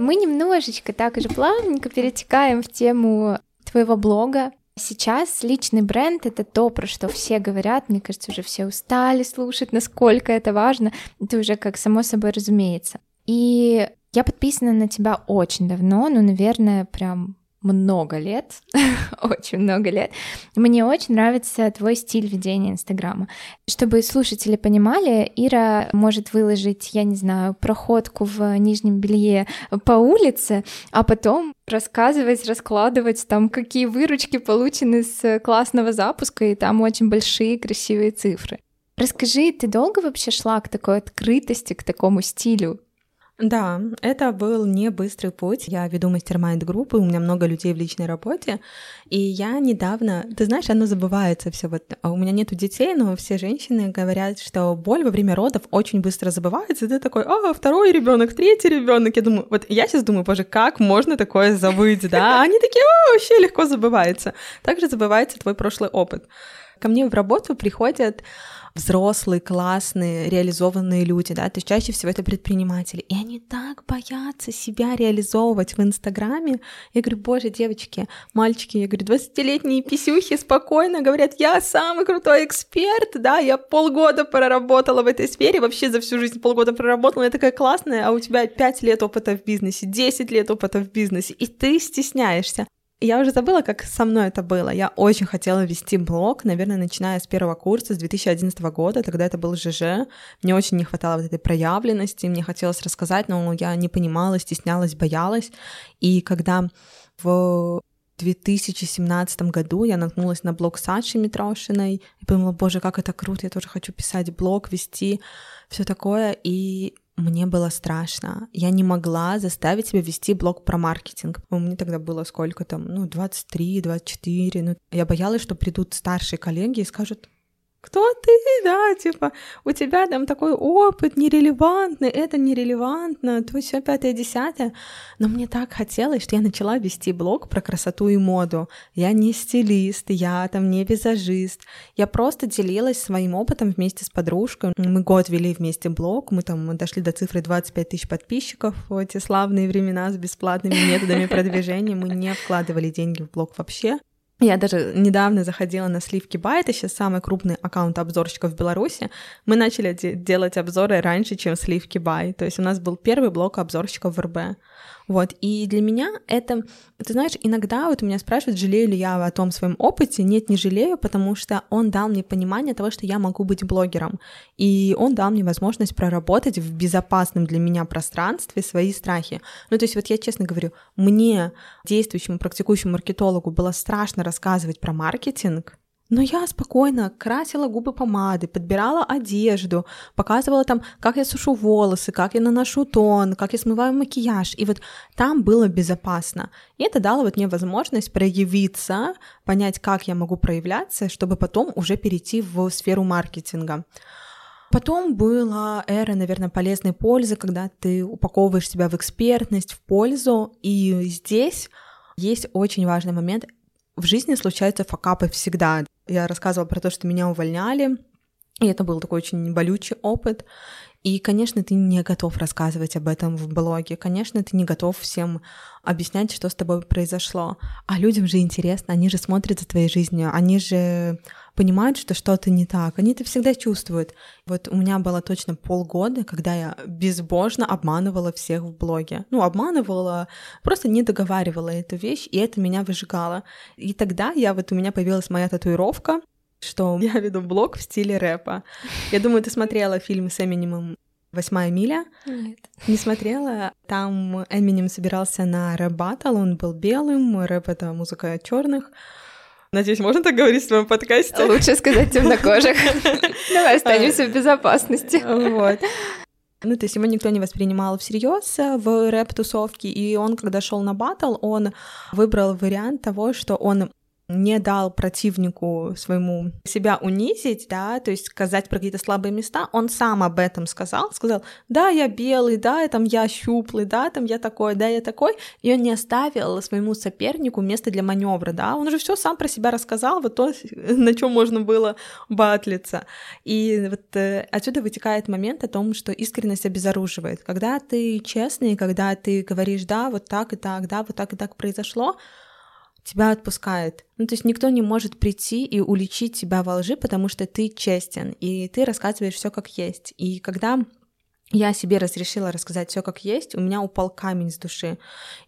Мы немножечко так же плавненько перетекаем в тему твоего блога. Сейчас личный бренд — это то, про что все говорят. Мне кажется, уже все устали слушать, насколько это важно. Это уже как само собой разумеется. И я подписана на тебя очень давно, ну, наверное, прям много лет, очень много лет. Мне очень нравится твой стиль ведения Инстаграма. Чтобы слушатели понимали, Ира может выложить, я не знаю, проходку в нижнем белье по улице, а потом рассказывать, раскладывать там, какие выручки получены с классного запуска, и там очень большие красивые цифры. Расскажи, ты долго вообще шла к такой открытости, к такому стилю? Да, это был не быстрый путь. Я веду мастер-майнд группы, у меня много людей в личной работе, и я недавно, ты знаешь, оно забывается все. Вот а у меня нету детей, но все женщины говорят, что боль во время родов очень быстро забывается. И ты такой, а, второй ребенок, третий ребенок. Я думаю, вот я сейчас думаю, боже, как можно такое забыть, да? Они такие, о, вообще легко забывается. Также забывается твой прошлый опыт. Ко мне в работу приходят взрослые, классные, реализованные люди, да, то есть чаще всего это предприниматели, и они так боятся себя реализовывать в Инстаграме. Я говорю, боже, девочки, мальчики, я говорю, 20-летние писюхи спокойно говорят, я самый крутой эксперт, да, я полгода проработала в этой сфере, вообще за всю жизнь полгода проработала, я такая классная, а у тебя 5 лет опыта в бизнесе, 10 лет опыта в бизнесе, и ты стесняешься. Я уже забыла, как со мной это было. Я очень хотела вести блог, наверное, начиная с первого курса, с 2011 года, тогда это был ЖЖ. Мне очень не хватало вот этой проявленности, мне хотелось рассказать, но я не понимала, стеснялась, боялась. И когда в 2017 году я наткнулась на блог Саши Митрошиной и подумала, боже, как это круто, я тоже хочу писать блог, вести, все такое. И мне было страшно. Я не могла заставить себя вести блог про маркетинг. У меня тогда было сколько там, ну, 23, 24. Ну, я боялась, что придут старшие коллеги и скажут, кто ты, да, типа, у тебя там такой опыт нерелевантный, это нерелевантно, то все пятое, десятое. Но мне так хотелось, что я начала вести блог про красоту и моду. Я не стилист, я там не визажист. Я просто делилась своим опытом вместе с подружкой. Мы год вели вместе блог, мы там дошли до цифры 25 тысяч подписчиков в эти славные времена с бесплатными методами продвижения. Мы не вкладывали деньги в блог вообще. Я даже недавно заходила на Сливки Бай, это сейчас самый крупный аккаунт обзорщиков в Беларуси. Мы начали де- делать обзоры раньше, чем Сливки Бай. То есть у нас был первый блок обзорщиков в РБ. Вот, и для меня это, ты знаешь, иногда вот меня спрашивают, жалею ли я о том своем опыте. Нет, не жалею, потому что он дал мне понимание того, что я могу быть блогером. И он дал мне возможность проработать в безопасном для меня пространстве свои страхи. Ну, то есть вот я честно говорю, мне, действующему, практикующему маркетологу, было страшно рассказывать про маркетинг, но я спокойно красила губы помадой, подбирала одежду, показывала там, как я сушу волосы, как я наношу тон, как я смываю макияж. И вот там было безопасно. И это дало вот мне возможность проявиться, понять, как я могу проявляться, чтобы потом уже перейти в сферу маркетинга. Потом была эра, наверное, полезной пользы, когда ты упаковываешь себя в экспертность, в пользу. И здесь есть очень важный момент в жизни случаются факапы всегда. Я рассказывала про то, что меня увольняли, и это был такой очень болючий опыт. И, конечно, ты не готов рассказывать об этом в блоге. Конечно, ты не готов всем объяснять, что с тобой произошло. А людям же интересно, они же смотрят за твоей жизнью, они же понимают, что что-то не так. Они это всегда чувствуют. Вот у меня было точно полгода, когда я безбожно обманывала всех в блоге. Ну, обманывала, просто не договаривала эту вещь, и это меня выжигало. И тогда я вот у меня появилась моя татуировка, что я веду блог в стиле рэпа. Я думаю, ты смотрела фильм с Эминемом «Восьмая миля». Нет. Не смотрела. Там Эминем собирался на рэп-баттл, он был белым, рэп — это музыка черных. Надеюсь, можно так говорить в твоем подкасте? Лучше сказать темнокожих. Давай останемся в безопасности. Вот. Ну, то есть его никто не воспринимал всерьез в рэп-тусовке, и он, когда шел на батл, он выбрал вариант того, что он не дал противнику своему себя унизить, да, то есть сказать про какие-то слабые места, он сам об этом сказал, сказал, да, я белый, да, там я щуплый, да, там я такой, да, я такой, и он не оставил своему сопернику место для маневра, да, он уже все сам про себя рассказал, вот то, на чем можно было батлиться. И вот э, отсюда вытекает момент о том, что искренность обезоруживает. Когда ты честный, когда ты говоришь, да, вот так и так, да, вот так и так произошло, тебя отпускает. Ну, то есть никто не может прийти и уличить тебя во лжи, потому что ты честен, и ты рассказываешь все как есть. И когда я себе разрешила рассказать все как есть, у меня упал камень с души.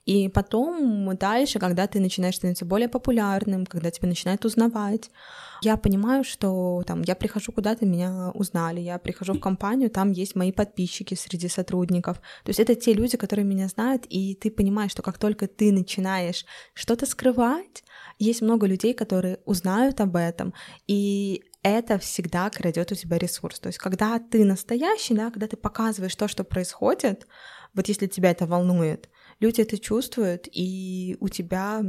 И потом дальше, когда ты начинаешь становиться более популярным, когда тебя начинают узнавать, я понимаю, что там я прихожу куда-то, меня узнали, я прихожу в компанию, там есть мои подписчики среди сотрудников. То есть это те люди, которые меня знают, и ты понимаешь, что как только ты начинаешь что-то скрывать, есть много людей, которые узнают об этом, и это всегда крадет у тебя ресурс. То есть, когда ты настоящий, да, когда ты показываешь то, что происходит, вот если тебя это волнует, люди это чувствуют, и у тебя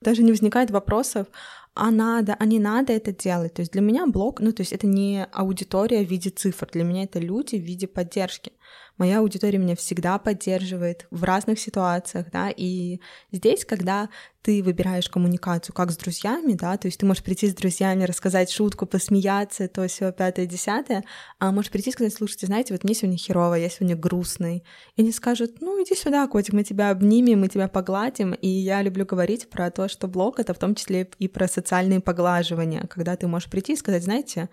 даже не возникает вопросов, а надо, а не надо это делать. То есть для меня блог, ну то есть это не аудитория в виде цифр, для меня это люди в виде поддержки. Моя аудитория меня всегда поддерживает в разных ситуациях, да, и здесь, когда ты выбираешь коммуникацию как с друзьями, да, то есть ты можешь прийти с друзьями, рассказать шутку, посмеяться, то все пятое, десятое, а можешь прийти и сказать, слушайте, знаете, вот мне сегодня херово, я сегодня грустный, и они скажут, ну иди сюда, котик, мы тебя обнимем, мы тебя погладим, и я люблю говорить про то, что блог — это в том числе и про социальные поглаживания, когда ты можешь прийти и сказать, знаете,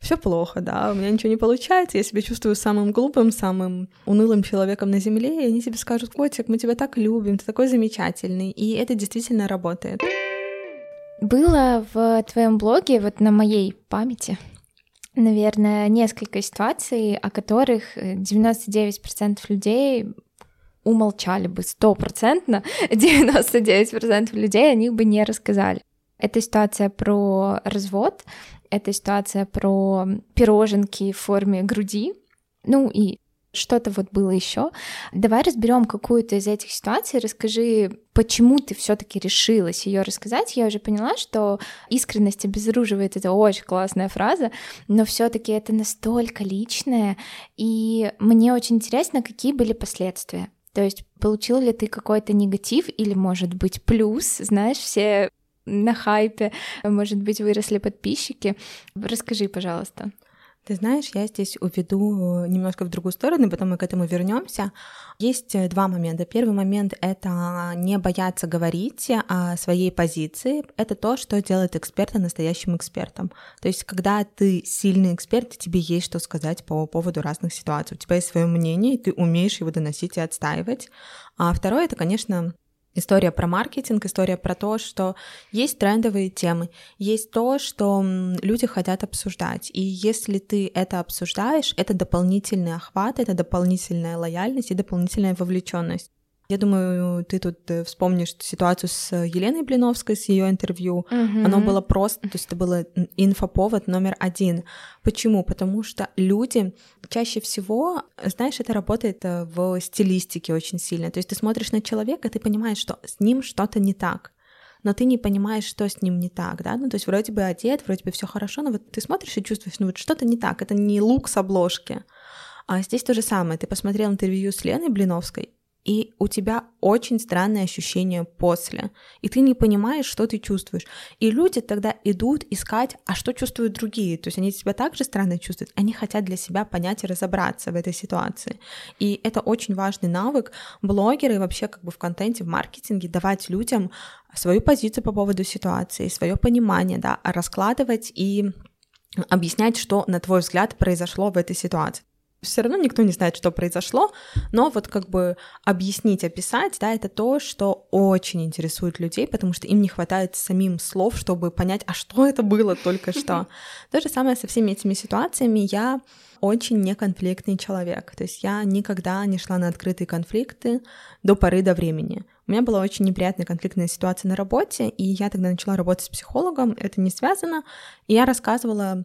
все плохо, да, у меня ничего не получается, я себя чувствую самым глупым, самым унылым человеком на земле, и они тебе скажут, котик, мы тебя так любим, ты такой замечательный, и это действительно работает. Было в твоем блоге, вот на моей памяти, наверное, несколько ситуаций, о которых 99% людей умолчали бы стопроцентно, 99% людей о них бы не рассказали. Это ситуация про развод, это ситуация про пироженки в форме груди. Ну и что-то вот было еще. Давай разберем какую-то из этих ситуаций. Расскажи, почему ты все-таки решилась ее рассказать. Я уже поняла, что искренность обезоруживает это очень классная фраза, но все-таки это настолько личное, и мне очень интересно, какие были последствия. То есть получил ли ты какой-то негатив или, может быть, плюс? Знаешь, все на хайпе, может быть, выросли подписчики. Расскажи, пожалуйста. Ты знаешь, я здесь уведу немножко в другую сторону, потом мы к этому вернемся. Есть э, два момента. Первый момент — это не бояться говорить о своей позиции. Это то, что делает эксперта настоящим экспертом. То есть, когда ты сильный эксперт, тебе есть что сказать по поводу разных ситуаций. У тебя есть свое мнение, и ты умеешь его доносить и отстаивать. А второе — это, конечно, История про маркетинг, история про то, что есть трендовые темы, есть то, что люди хотят обсуждать. И если ты это обсуждаешь, это дополнительный охват, это дополнительная лояльность и дополнительная вовлеченность. Я думаю, ты тут э, вспомнишь ситуацию с Еленой Блиновской, с ее интервью. Угу. Оно было просто, то есть это было инфоповод номер один. Почему? Потому что люди чаще всего, знаешь, это работает э, в стилистике очень сильно. То есть ты смотришь на человека, ты понимаешь, что с ним что-то не так но ты не понимаешь, что с ним не так, да, ну, то есть вроде бы одет, вроде бы все хорошо, но вот ты смотришь и чувствуешь, ну, вот что-то не так, это не лук с обложки. А здесь то же самое, ты посмотрел интервью с Леной Блиновской, и у тебя очень странное ощущение после, и ты не понимаешь, что ты чувствуешь. И люди тогда идут искать, а что чувствуют другие. То есть они себя также странно чувствуют, они хотят для себя понять и разобраться в этой ситуации. И это очень важный навык блогеры вообще как бы в контенте, в маркетинге давать людям свою позицию по поводу ситуации, свое понимание, да, раскладывать и объяснять, что, на твой взгляд, произошло в этой ситуации все равно никто не знает, что произошло, но вот как бы объяснить, описать, да, это то, что очень интересует людей, потому что им не хватает самим слов, чтобы понять, а что это было только что. То же самое со всеми этими ситуациями. Я очень неконфликтный человек, то есть я никогда не шла на открытые конфликты до поры до времени. У меня была очень неприятная конфликтная ситуация на работе, и я тогда начала работать с психологом, это не связано, и я рассказывала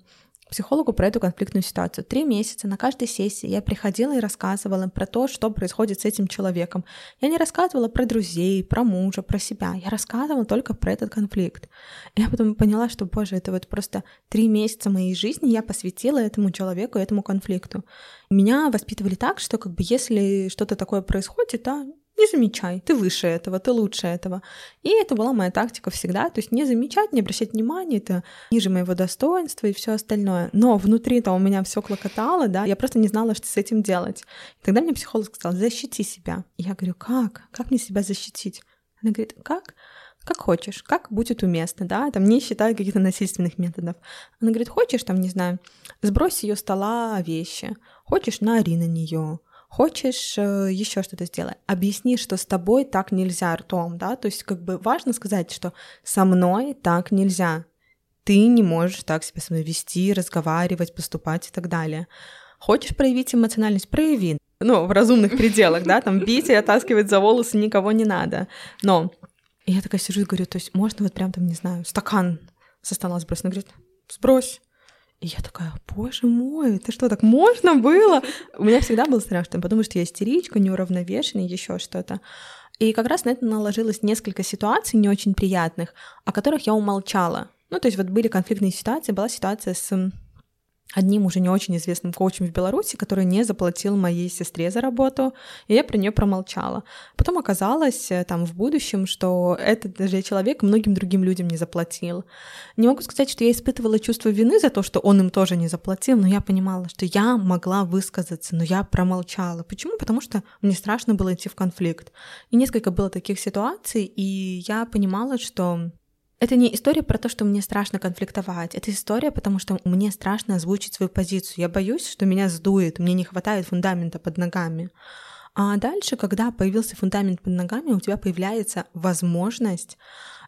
психологу про эту конфликтную ситуацию. Три месяца на каждой сессии я приходила и рассказывала про то, что происходит с этим человеком. Я не рассказывала про друзей, про мужа, про себя. Я рассказывала только про этот конфликт. Я потом поняла, что, боже, это вот просто три месяца моей жизни я посвятила этому человеку, этому конфликту. Меня воспитывали так, что как бы если что-то такое происходит, да, не замечай, ты выше этого, ты лучше этого. И это была моя тактика всегда, то есть не замечать, не обращать внимания, это ниже моего достоинства и все остальное. Но внутри-то у меня все клокотало, да, я просто не знала, что с этим делать. И тогда мне психолог сказал, защити себя. И я говорю, как? Как мне себя защитить? Она говорит, как? как хочешь, как будет уместно, да, там не считая каких-то насильственных методов. Она говорит, хочешь, там, не знаю, сбрось ее стола вещи, хочешь, наори на нее, Хочешь э, еще что-то сделать? Объясни, что с тобой так нельзя ртом, да? То есть как бы важно сказать, что со мной так нельзя. Ты не можешь так себя со мной вести, разговаривать, поступать и так далее. Хочешь проявить эмоциональность? Прояви. Ну, в разумных пределах, да, там бить и оттаскивать за волосы никого не надо. Но я такая сижу и говорю, то есть можно вот прям там, не знаю, стакан со стола сбросить? Она говорит, сбрось. И я такая, боже мой, это что, так можно было? У меня всегда был страх, что потому что я истеричка, неуравновешенная, еще что-то. И как раз на это наложилось несколько ситуаций не очень приятных, о которых я умолчала. Ну, то есть вот были конфликтные ситуации, была ситуация с одним уже не очень известным коучем в Беларуси, который не заплатил моей сестре за работу, и я про нее промолчала. Потом оказалось э, там в будущем, что этот же человек многим другим людям не заплатил. Не могу сказать, что я испытывала чувство вины за то, что он им тоже не заплатил, но я понимала, что я могла высказаться, но я промолчала. Почему? Потому что мне страшно было идти в конфликт. И несколько было таких ситуаций, и я понимала, что это не история про то, что мне страшно конфликтовать. Это история, потому что мне страшно озвучить свою позицию. Я боюсь, что меня сдует, мне не хватает фундамента под ногами. А дальше, когда появился фундамент под ногами, у тебя появляется возможность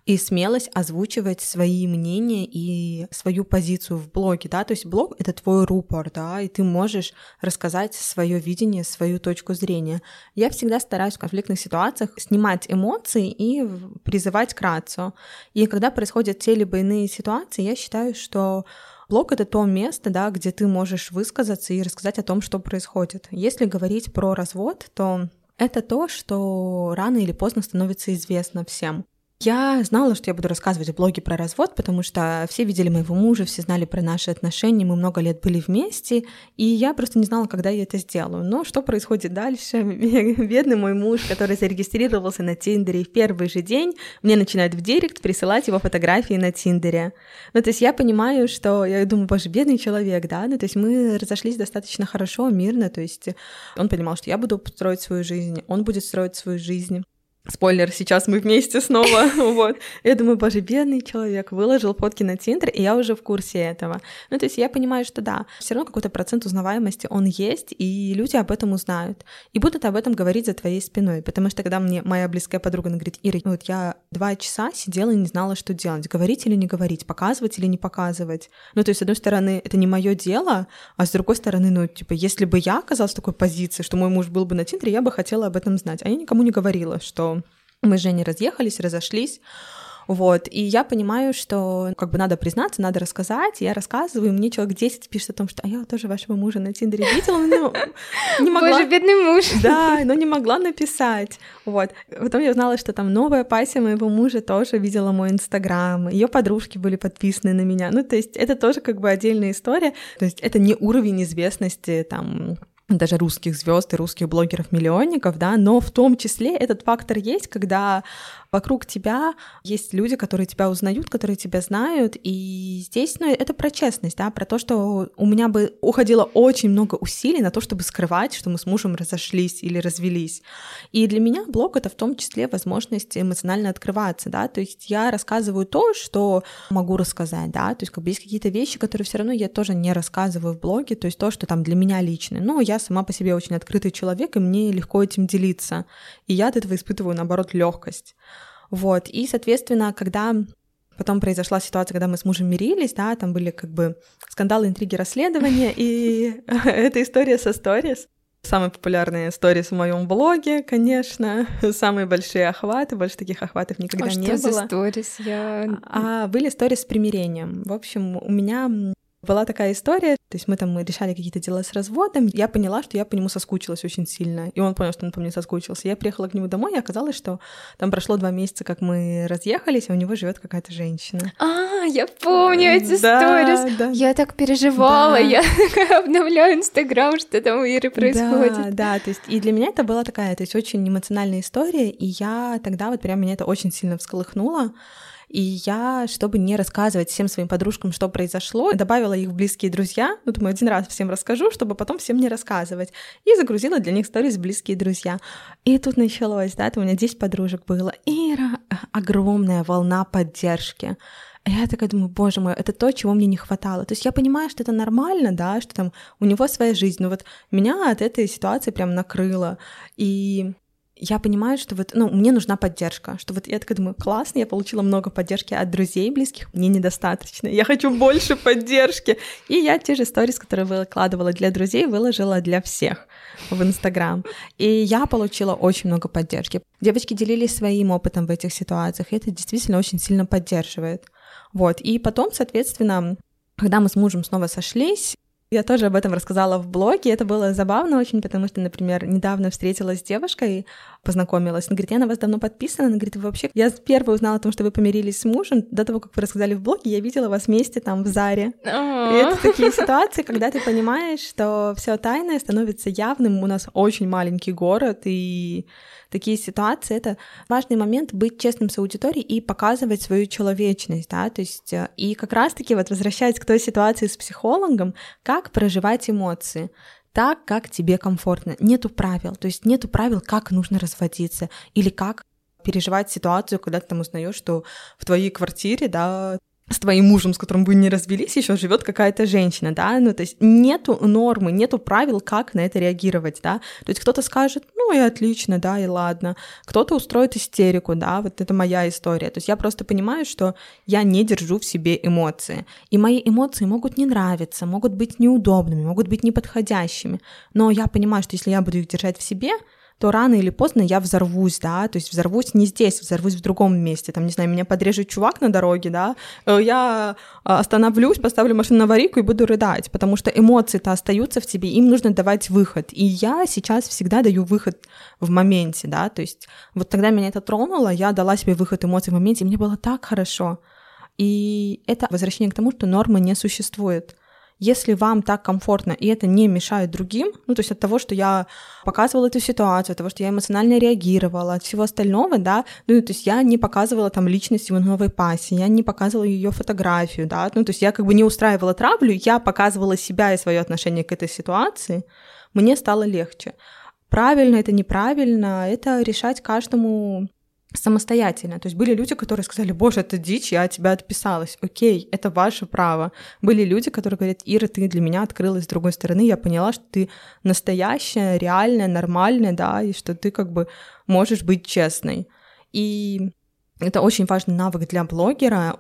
и смелость озвучивать свои мнения и свою позицию в блоге, да, то есть блог — это твой рупор, да, и ты можешь рассказать свое видение, свою точку зрения. Я всегда стараюсь в конфликтных ситуациях снимать эмоции и призывать к рацию. И когда происходят те либо иные ситуации, я считаю, что Блог — это то место, да, где ты можешь высказаться и рассказать о том, что происходит. Если говорить про развод, то это то, что рано или поздно становится известно всем. Я знала, что я буду рассказывать в блоге про развод, потому что все видели моего мужа, все знали про наши отношения, мы много лет были вместе, и я просто не знала, когда я это сделаю. Но что происходит дальше? Бедный мой муж, который зарегистрировался на Тиндере в первый же день, мне начинает в директ присылать его фотографии на Тиндере. Ну, то есть я понимаю, что я думаю, боже, бедный человек, да, ну, то есть мы разошлись достаточно хорошо, мирно, то есть он понимал, что я буду строить свою жизнь, он будет строить свою жизнь. Спойлер, сейчас мы вместе снова, вот. Я думаю, боже, бедный человек, выложил фотки на Тиндер, и я уже в курсе этого. Ну, то есть я понимаю, что да, все равно какой-то процент узнаваемости он есть, и люди об этом узнают. И будут об этом говорить за твоей спиной, потому что когда мне моя близкая подруга говорит, Ира, вот я два часа сидела и не знала, что делать, говорить или не говорить, показывать или не показывать. Ну, то есть, с одной стороны, это не мое дело, а с другой стороны, ну, типа, если бы я оказалась в такой позиции, что мой муж был бы на Тиндере, я бы хотела об этом знать. А я никому не говорила, что мы с Женей разъехались, разошлись. Вот, и я понимаю, что как бы надо признаться, надо рассказать, я рассказываю, мне человек 10 пишет о том, что а я тоже вашего мужа на Тиндере видела, но не могла... Боже, бедный муж. Да, но не могла написать. Вот. Потом я узнала, что там новая пассия моего мужа тоже видела мой Инстаграм, ее подружки были подписаны на меня. Ну, то есть это тоже как бы отдельная история. То есть это не уровень известности там даже русских звезд и русских блогеров-миллионников, да, но в том числе этот фактор есть, когда вокруг тебя есть люди, которые тебя узнают, которые тебя знают, и здесь, ну, это про честность, да, про то, что у меня бы уходило очень много усилий на то, чтобы скрывать, что мы с мужем разошлись или развелись. И для меня блог — это в том числе возможность эмоционально открываться, да, то есть я рассказываю то, что могу рассказать, да, то есть как бы есть какие-то вещи, которые все равно я тоже не рассказываю в блоге, то есть то, что там для меня лично. Но я сама по себе очень открытый человек, и мне легко этим делиться. И я от этого испытываю, наоборот, легкость. Вот. И, соответственно, когда Потом произошла ситуация, когда мы с мужем мирились, да, там были как бы скандалы, интриги, расследования, и эта история со сторис. Самые популярные сторис в моем блоге, конечно, самые большие охваты, больше таких охватов никогда а не что было. За сторис? Я... А были сторис с примирением. В общем, у меня была такая история, то есть мы там мы решали какие-то дела с разводом, я поняла, что я по нему соскучилась очень сильно, и он понял, что он по мне соскучился. Я приехала к нему домой, и оказалось, что там прошло два месяца, как мы разъехались, а у него живет какая-то женщина. А, я помню эти да, сторис. да. Я так переживала, Да. я обновляю Инстаграм, что там у Иры происходит. Да, да, то есть и для меня это была такая, то есть очень эмоциональная история, и я тогда вот прям меня это очень сильно всколыхнуло. И я, чтобы не рассказывать всем своим подружкам, что произошло, добавила их в близкие друзья. Ну, думаю, один раз всем расскажу, чтобы потом всем не рассказывать. И загрузила для них сторис близкие друзья. И тут началось, да, это у меня 10 подружек было. Ира, огромная волна поддержки. Я такая думаю, боже мой, это то, чего мне не хватало. То есть я понимаю, что это нормально, да, что там у него своя жизнь, но вот меня от этой ситуации прям накрыло. И я понимаю, что вот, ну, мне нужна поддержка, что вот я такая думаю, классно, я получила много поддержки от друзей близких, мне недостаточно, я хочу больше поддержки. И я те же сторис, которые выкладывала для друзей, выложила для всех в Инстаграм. И я получила очень много поддержки. Девочки делились своим опытом в этих ситуациях, и это действительно очень сильно поддерживает. Вот, и потом, соответственно, когда мы с мужем снова сошлись, я тоже об этом рассказала в блоге. Это было забавно очень, потому что, например, недавно встретилась с девушкой, познакомилась. Она говорит, я на вас давно подписана. Она говорит, вы вообще... Я первая узнала о том, что вы помирились с мужем. До того, как вы рассказали в блоге, я видела вас вместе там в Заре. И это такие ситуации, когда ты понимаешь, что все тайное становится явным. У нас очень маленький город, и такие ситуации, это важный момент быть честным с аудиторией и показывать свою человечность, да, то есть э, и как раз-таки вот возвращаясь к той ситуации с психологом, как проживать эмоции, так, как тебе комфортно. Нету правил, то есть нету правил, как нужно разводиться или как переживать ситуацию, когда ты там узнаешь, что в твоей квартире, да, с твоим мужем, с которым вы не развелись, еще живет какая-то женщина, да, ну, то есть нету нормы, нету правил, как на это реагировать, да, то есть кто-то скажет, ну, и отлично, да, и ладно, кто-то устроит истерику, да, вот это моя история, то есть я просто понимаю, что я не держу в себе эмоции, и мои эмоции могут не нравиться, могут быть неудобными, могут быть неподходящими, но я понимаю, что если я буду их держать в себе, то рано или поздно я взорвусь, да, то есть взорвусь не здесь, взорвусь в другом месте, там, не знаю, меня подрежет чувак на дороге, да, э, я а, остановлюсь, поставлю машину на аварийку и буду рыдать, потому что эмоции-то остаются в тебе, им нужно давать выход, и я сейчас всегда даю выход в моменте, да, то есть вот тогда меня это тронуло, я дала себе выход эмоций в моменте, и мне было так хорошо, и это возвращение к тому, что нормы не существует, если вам так комфортно, и это не мешает другим, ну, то есть от того, что я показывала эту ситуацию, от того, что я эмоционально реагировала, от всего остального, да, ну, то есть я не показывала там личность его новой пассии, я не показывала ее фотографию, да, ну, то есть я как бы не устраивала травлю, я показывала себя и свое отношение к этой ситуации, мне стало легче. Правильно это, неправильно, это решать каждому самостоятельно. То есть были люди, которые сказали, боже, это дичь, я от тебя отписалась. Окей, это ваше право. Были люди, которые говорят, Ира, ты для меня открылась с другой стороны, я поняла, что ты настоящая, реальная, нормальная, да, и что ты как бы можешь быть честной. И это очень важный навык для блогера,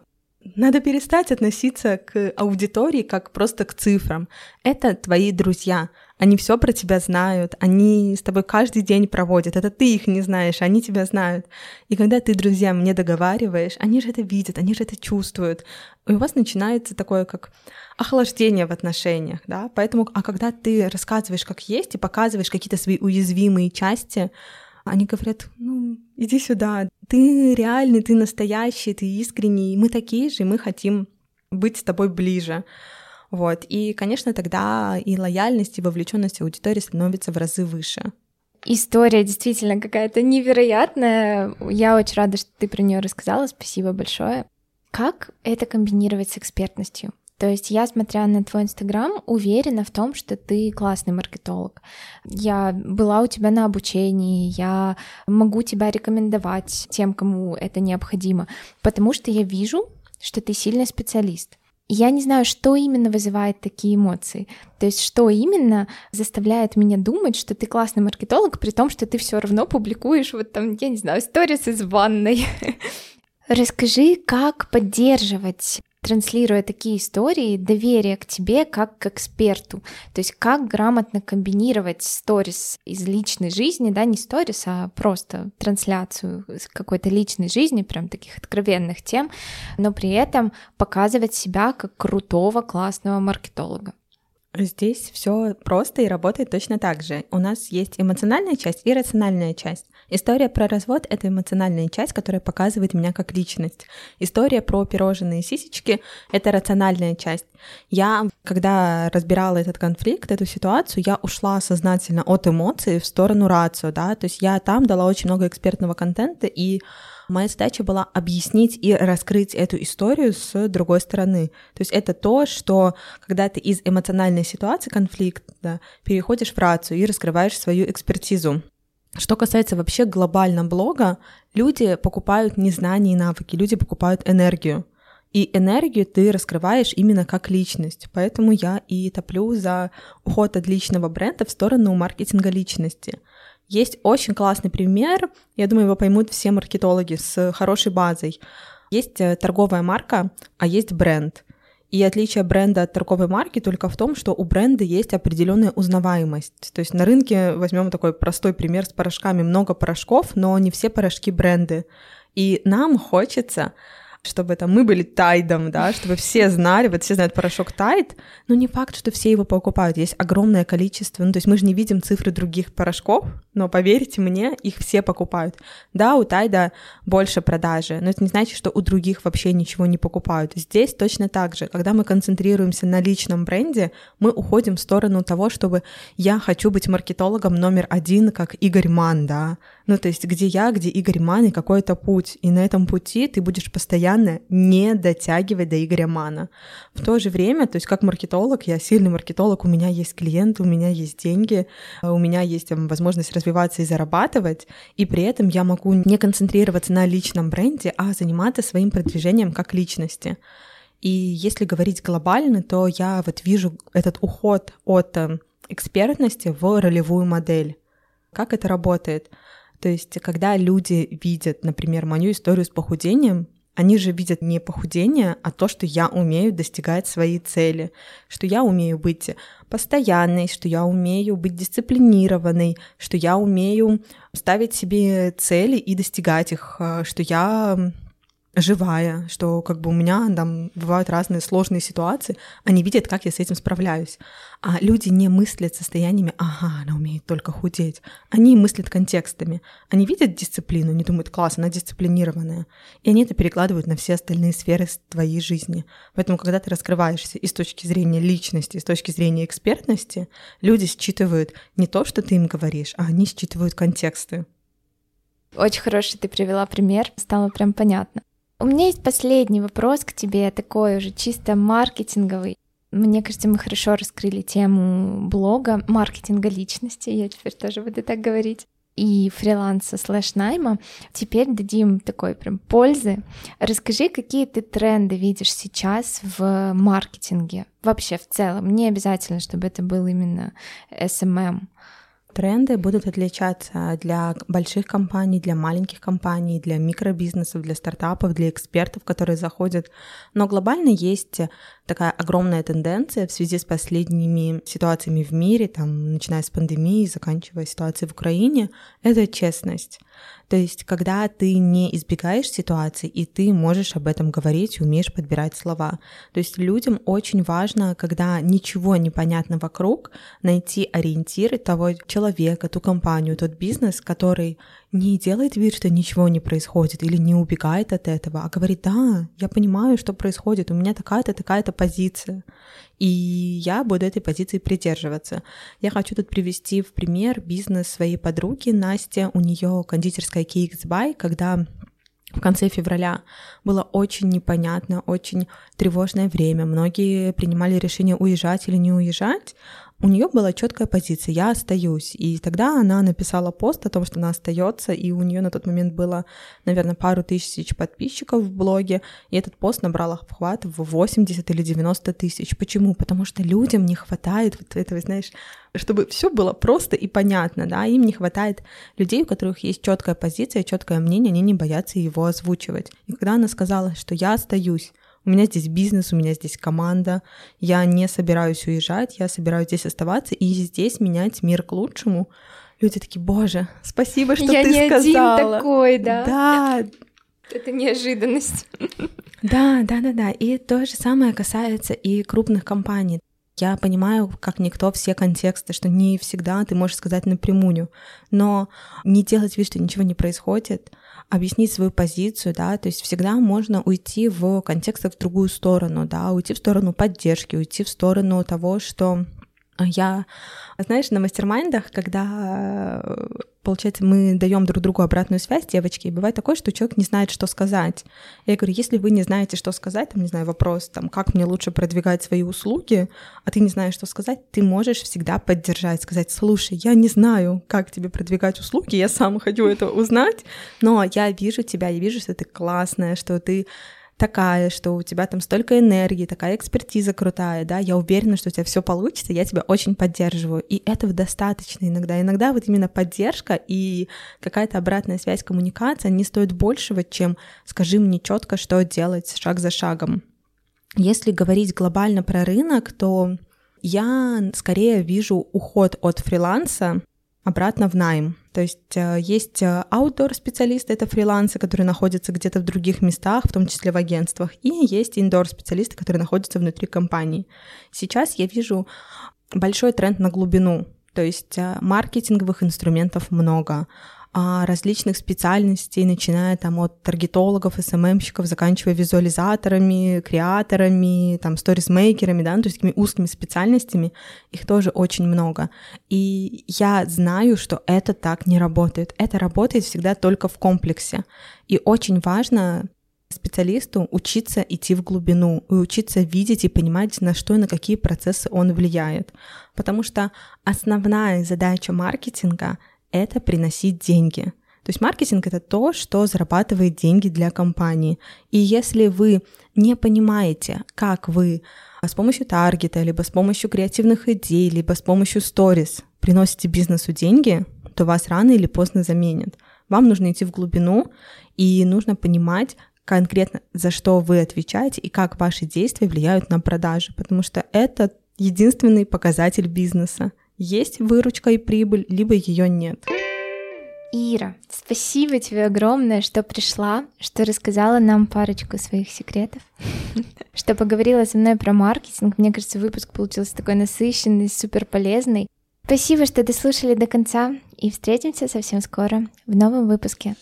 надо перестать относиться к аудитории как просто к цифрам. Это твои друзья. Они все про тебя знают, они с тобой каждый день проводят. Это ты их не знаешь, они тебя знают. И когда ты друзьям не договариваешь, они же это видят, они же это чувствуют. И у вас начинается такое как охлаждение в отношениях, да. Поэтому, а когда ты рассказываешь как есть и показываешь какие-то свои уязвимые части, они говорят, ну, иди сюда, ты реальный, ты настоящий, ты искренний, мы такие же, мы хотим быть с тобой ближе. Вот. И, конечно, тогда и лояльность, и вовлеченность аудитории становится в разы выше. История действительно какая-то невероятная. Я очень рада, что ты про нее рассказала. Спасибо большое. Как это комбинировать с экспертностью? То есть я, смотря на твой Инстаграм, уверена в том, что ты классный маркетолог. Я была у тебя на обучении, я могу тебя рекомендовать тем, кому это необходимо, потому что я вижу, что ты сильный специалист. Я не знаю, что именно вызывает такие эмоции. То есть, что именно заставляет меня думать, что ты классный маркетолог, при том, что ты все равно публикуешь вот там, я не знаю, сторис из ванной. Расскажи, как поддерживать транслируя такие истории, доверие к тебе как к эксперту. То есть как грамотно комбинировать сторис из личной жизни, да, не сторис, а просто трансляцию какой-то личной жизни, прям таких откровенных тем, но при этом показывать себя как крутого, классного маркетолога. Здесь все просто и работает точно так же. У нас есть эмоциональная часть и рациональная часть. История про развод — это эмоциональная часть, которая показывает меня как личность. История про пирожные сисечки — это рациональная часть. Я, когда разбирала этот конфликт, эту ситуацию, я ушла сознательно от эмоций в сторону рацию, да, то есть я там дала очень много экспертного контента, и Моя задача была объяснить и раскрыть эту историю с другой стороны. То есть это то, что когда ты из эмоциональной ситуации конфликта переходишь в рацию и раскрываешь свою экспертизу. Что касается вообще глобально блога, люди покупают не знания и навыки, люди покупают энергию. И энергию ты раскрываешь именно как личность. Поэтому я и топлю за уход от личного бренда в сторону маркетинга личности. Есть очень классный пример, я думаю, его поймут все маркетологи с хорошей базой. Есть э, торговая марка, а есть бренд. И отличие бренда от торговой марки только в том, что у бренда есть определенная узнаваемость. То есть на рынке возьмем такой простой пример с порошками. Много порошков, но не все порошки бренды. И нам хочется чтобы там мы были тайдом, да, чтобы все знали, вот все знают порошок тайд, но не факт, что все его покупают. Есть огромное количество, ну то есть мы же не видим цифры других порошков, но поверьте мне, их все покупают. Да, у тайда больше продажи, но это не значит, что у других вообще ничего не покупают. Здесь точно так же, когда мы концентрируемся на личном бренде, мы уходим в сторону того, чтобы я хочу быть маркетологом номер один, как Игорь Ман, да, ну, то есть где я, где Игорь Ман и какой-то путь. И на этом пути ты будешь постоянно не дотягивать до Игоря Мана. В то же время, то есть как маркетолог, я сильный маркетолог, у меня есть клиенты, у меня есть деньги, э, у меня есть там, возможность развиваться и зарабатывать, и при этом я могу не концентрироваться на личном бренде, а заниматься своим продвижением как личности. И если говорить глобально, то я вот вижу этот уход от э, экспертности в ролевую модель. Как это работает? То есть, когда люди видят, например, мою историю с похудением, они же видят не похудение, а то, что я умею достигать своей цели, что я умею быть постоянной, что я умею быть дисциплинированной, что я умею ставить себе цели и достигать их, э, что я живая, что как бы у меня там бывают разные сложные ситуации, они видят, как я с этим справляюсь. А люди не мыслят состояниями, ага, она умеет только худеть. Они мыслят контекстами. Они видят дисциплину, они думают, класс, она дисциплинированная. И они это перекладывают на все остальные сферы твоей жизни. Поэтому, когда ты раскрываешься и с точки зрения личности, и с точки зрения экспертности, люди считывают не то, что ты им говоришь, а они считывают контексты. Очень хороший ты привела пример, стало прям понятно. У меня есть последний вопрос к тебе, такой уже чисто маркетинговый. Мне кажется, мы хорошо раскрыли тему блога, маркетинга личности, я теперь тоже буду так говорить, и фриланса слэш найма. Теперь дадим такой прям пользы. Расскажи, какие ты тренды видишь сейчас в маркетинге, вообще в целом. Не обязательно, чтобы это был именно SMM тренды будут отличаться для больших компаний, для маленьких компаний, для микробизнесов, для стартапов, для экспертов, которые заходят. Но глобально есть такая огромная тенденция в связи с последними ситуациями в мире, там, начиная с пандемии, заканчивая ситуацией в Украине, это честность. То есть, когда ты не избегаешь ситуации, и ты можешь об этом говорить, умеешь подбирать слова. То есть людям очень важно, когда ничего не понятно вокруг, найти ориентиры того человека, ту компанию, тот бизнес, который не делает вид, что ничего не происходит или не убегает от этого, а говорит, да, я понимаю, что происходит, у меня такая-то, такая-то позиция, и я буду этой позиции придерживаться. Я хочу тут привести в пример бизнес своей подруги Насти, у нее кондитерская Cakes By, когда в конце февраля было очень непонятно, очень тревожное время. Многие принимали решение уезжать или не уезжать, у нее была четкая позиция, я остаюсь. И тогда она написала пост о том, что она остается, и у нее на тот момент было, наверное, пару тысяч подписчиков в блоге, и этот пост набрал охват в 80 или 90 тысяч. Почему? Потому что людям не хватает вот этого, знаешь, чтобы все было просто и понятно, да, им не хватает людей, у которых есть четкая позиция, четкое мнение, они не боятся его озвучивать. И когда она сказала, что я остаюсь, у меня здесь бизнес, у меня здесь команда, я не собираюсь уезжать, я собираюсь здесь оставаться и здесь менять мир к лучшему. Люди такие, боже, спасибо, что я ты не сказала. один такой, да? Да. Это неожиданность. Да, да, да, да. И то же самое касается и крупных компаний. Я понимаю, как никто, все контексты, что не всегда ты можешь сказать напрямую, но не делать вид, что ничего не происходит, объяснить свою позицию, да, то есть всегда можно уйти в контекстах в другую сторону, да, уйти в сторону поддержки, уйти в сторону того, что я, знаешь, на мастер-майндах, когда, получается, мы даем друг другу обратную связь, девочки, и бывает такое, что человек не знает, что сказать. Я говорю, если вы не знаете, что сказать, там, не знаю, вопрос, там, как мне лучше продвигать свои услуги, а ты не знаешь, что сказать, ты можешь всегда поддержать, сказать, слушай, я не знаю, как тебе продвигать услуги, я сам хочу это узнать, но я вижу тебя, я вижу, что ты классная, что ты такая, что у тебя там столько энергии, такая экспертиза крутая, да, я уверена, что у тебя все получится, я тебя очень поддерживаю. И этого достаточно иногда. Иногда вот именно поддержка и какая-то обратная связь, коммуникация не стоит большего, чем скажи мне четко, что делать шаг за шагом. Если говорить глобально про рынок, то я скорее вижу уход от фриланса обратно в найм. То есть э, есть э, outdoor специалисты, это фрилансы, которые находятся где-то в других местах, в том числе в агентствах, и есть indoor специалисты, которые находятся внутри компании. Сейчас я вижу большой тренд на глубину, то есть э, маркетинговых инструментов много, различных специальностей, начиная там от таргетологов, СММщиков, заканчивая визуализаторами, креаторами, там, сторисмейкерами, да, ну, то есть такими узкими специальностями, их тоже очень много. И я знаю, что это так не работает. Это работает всегда только в комплексе. И очень важно специалисту учиться идти в глубину и учиться видеть и понимать, на что и на какие процессы он влияет. Потому что основная задача маркетинга это приносить деньги. То есть маркетинг это то, что зарабатывает деньги для компании. И если вы не понимаете, как вы с помощью таргета, либо с помощью креативных идей, либо с помощью сторис приносите бизнесу деньги, то вас рано или поздно заменят. Вам нужно идти в глубину, и нужно понимать конкретно, за что вы отвечаете и как ваши действия влияют на продажи, потому что это единственный показатель бизнеса есть выручка и прибыль, либо ее нет. Ира, спасибо тебе огромное, что пришла, что рассказала нам парочку своих секретов, что поговорила со мной про маркетинг. Мне кажется, выпуск получился такой насыщенный, супер полезный. Спасибо, что дослушали до конца, и встретимся совсем скоро в новом выпуске.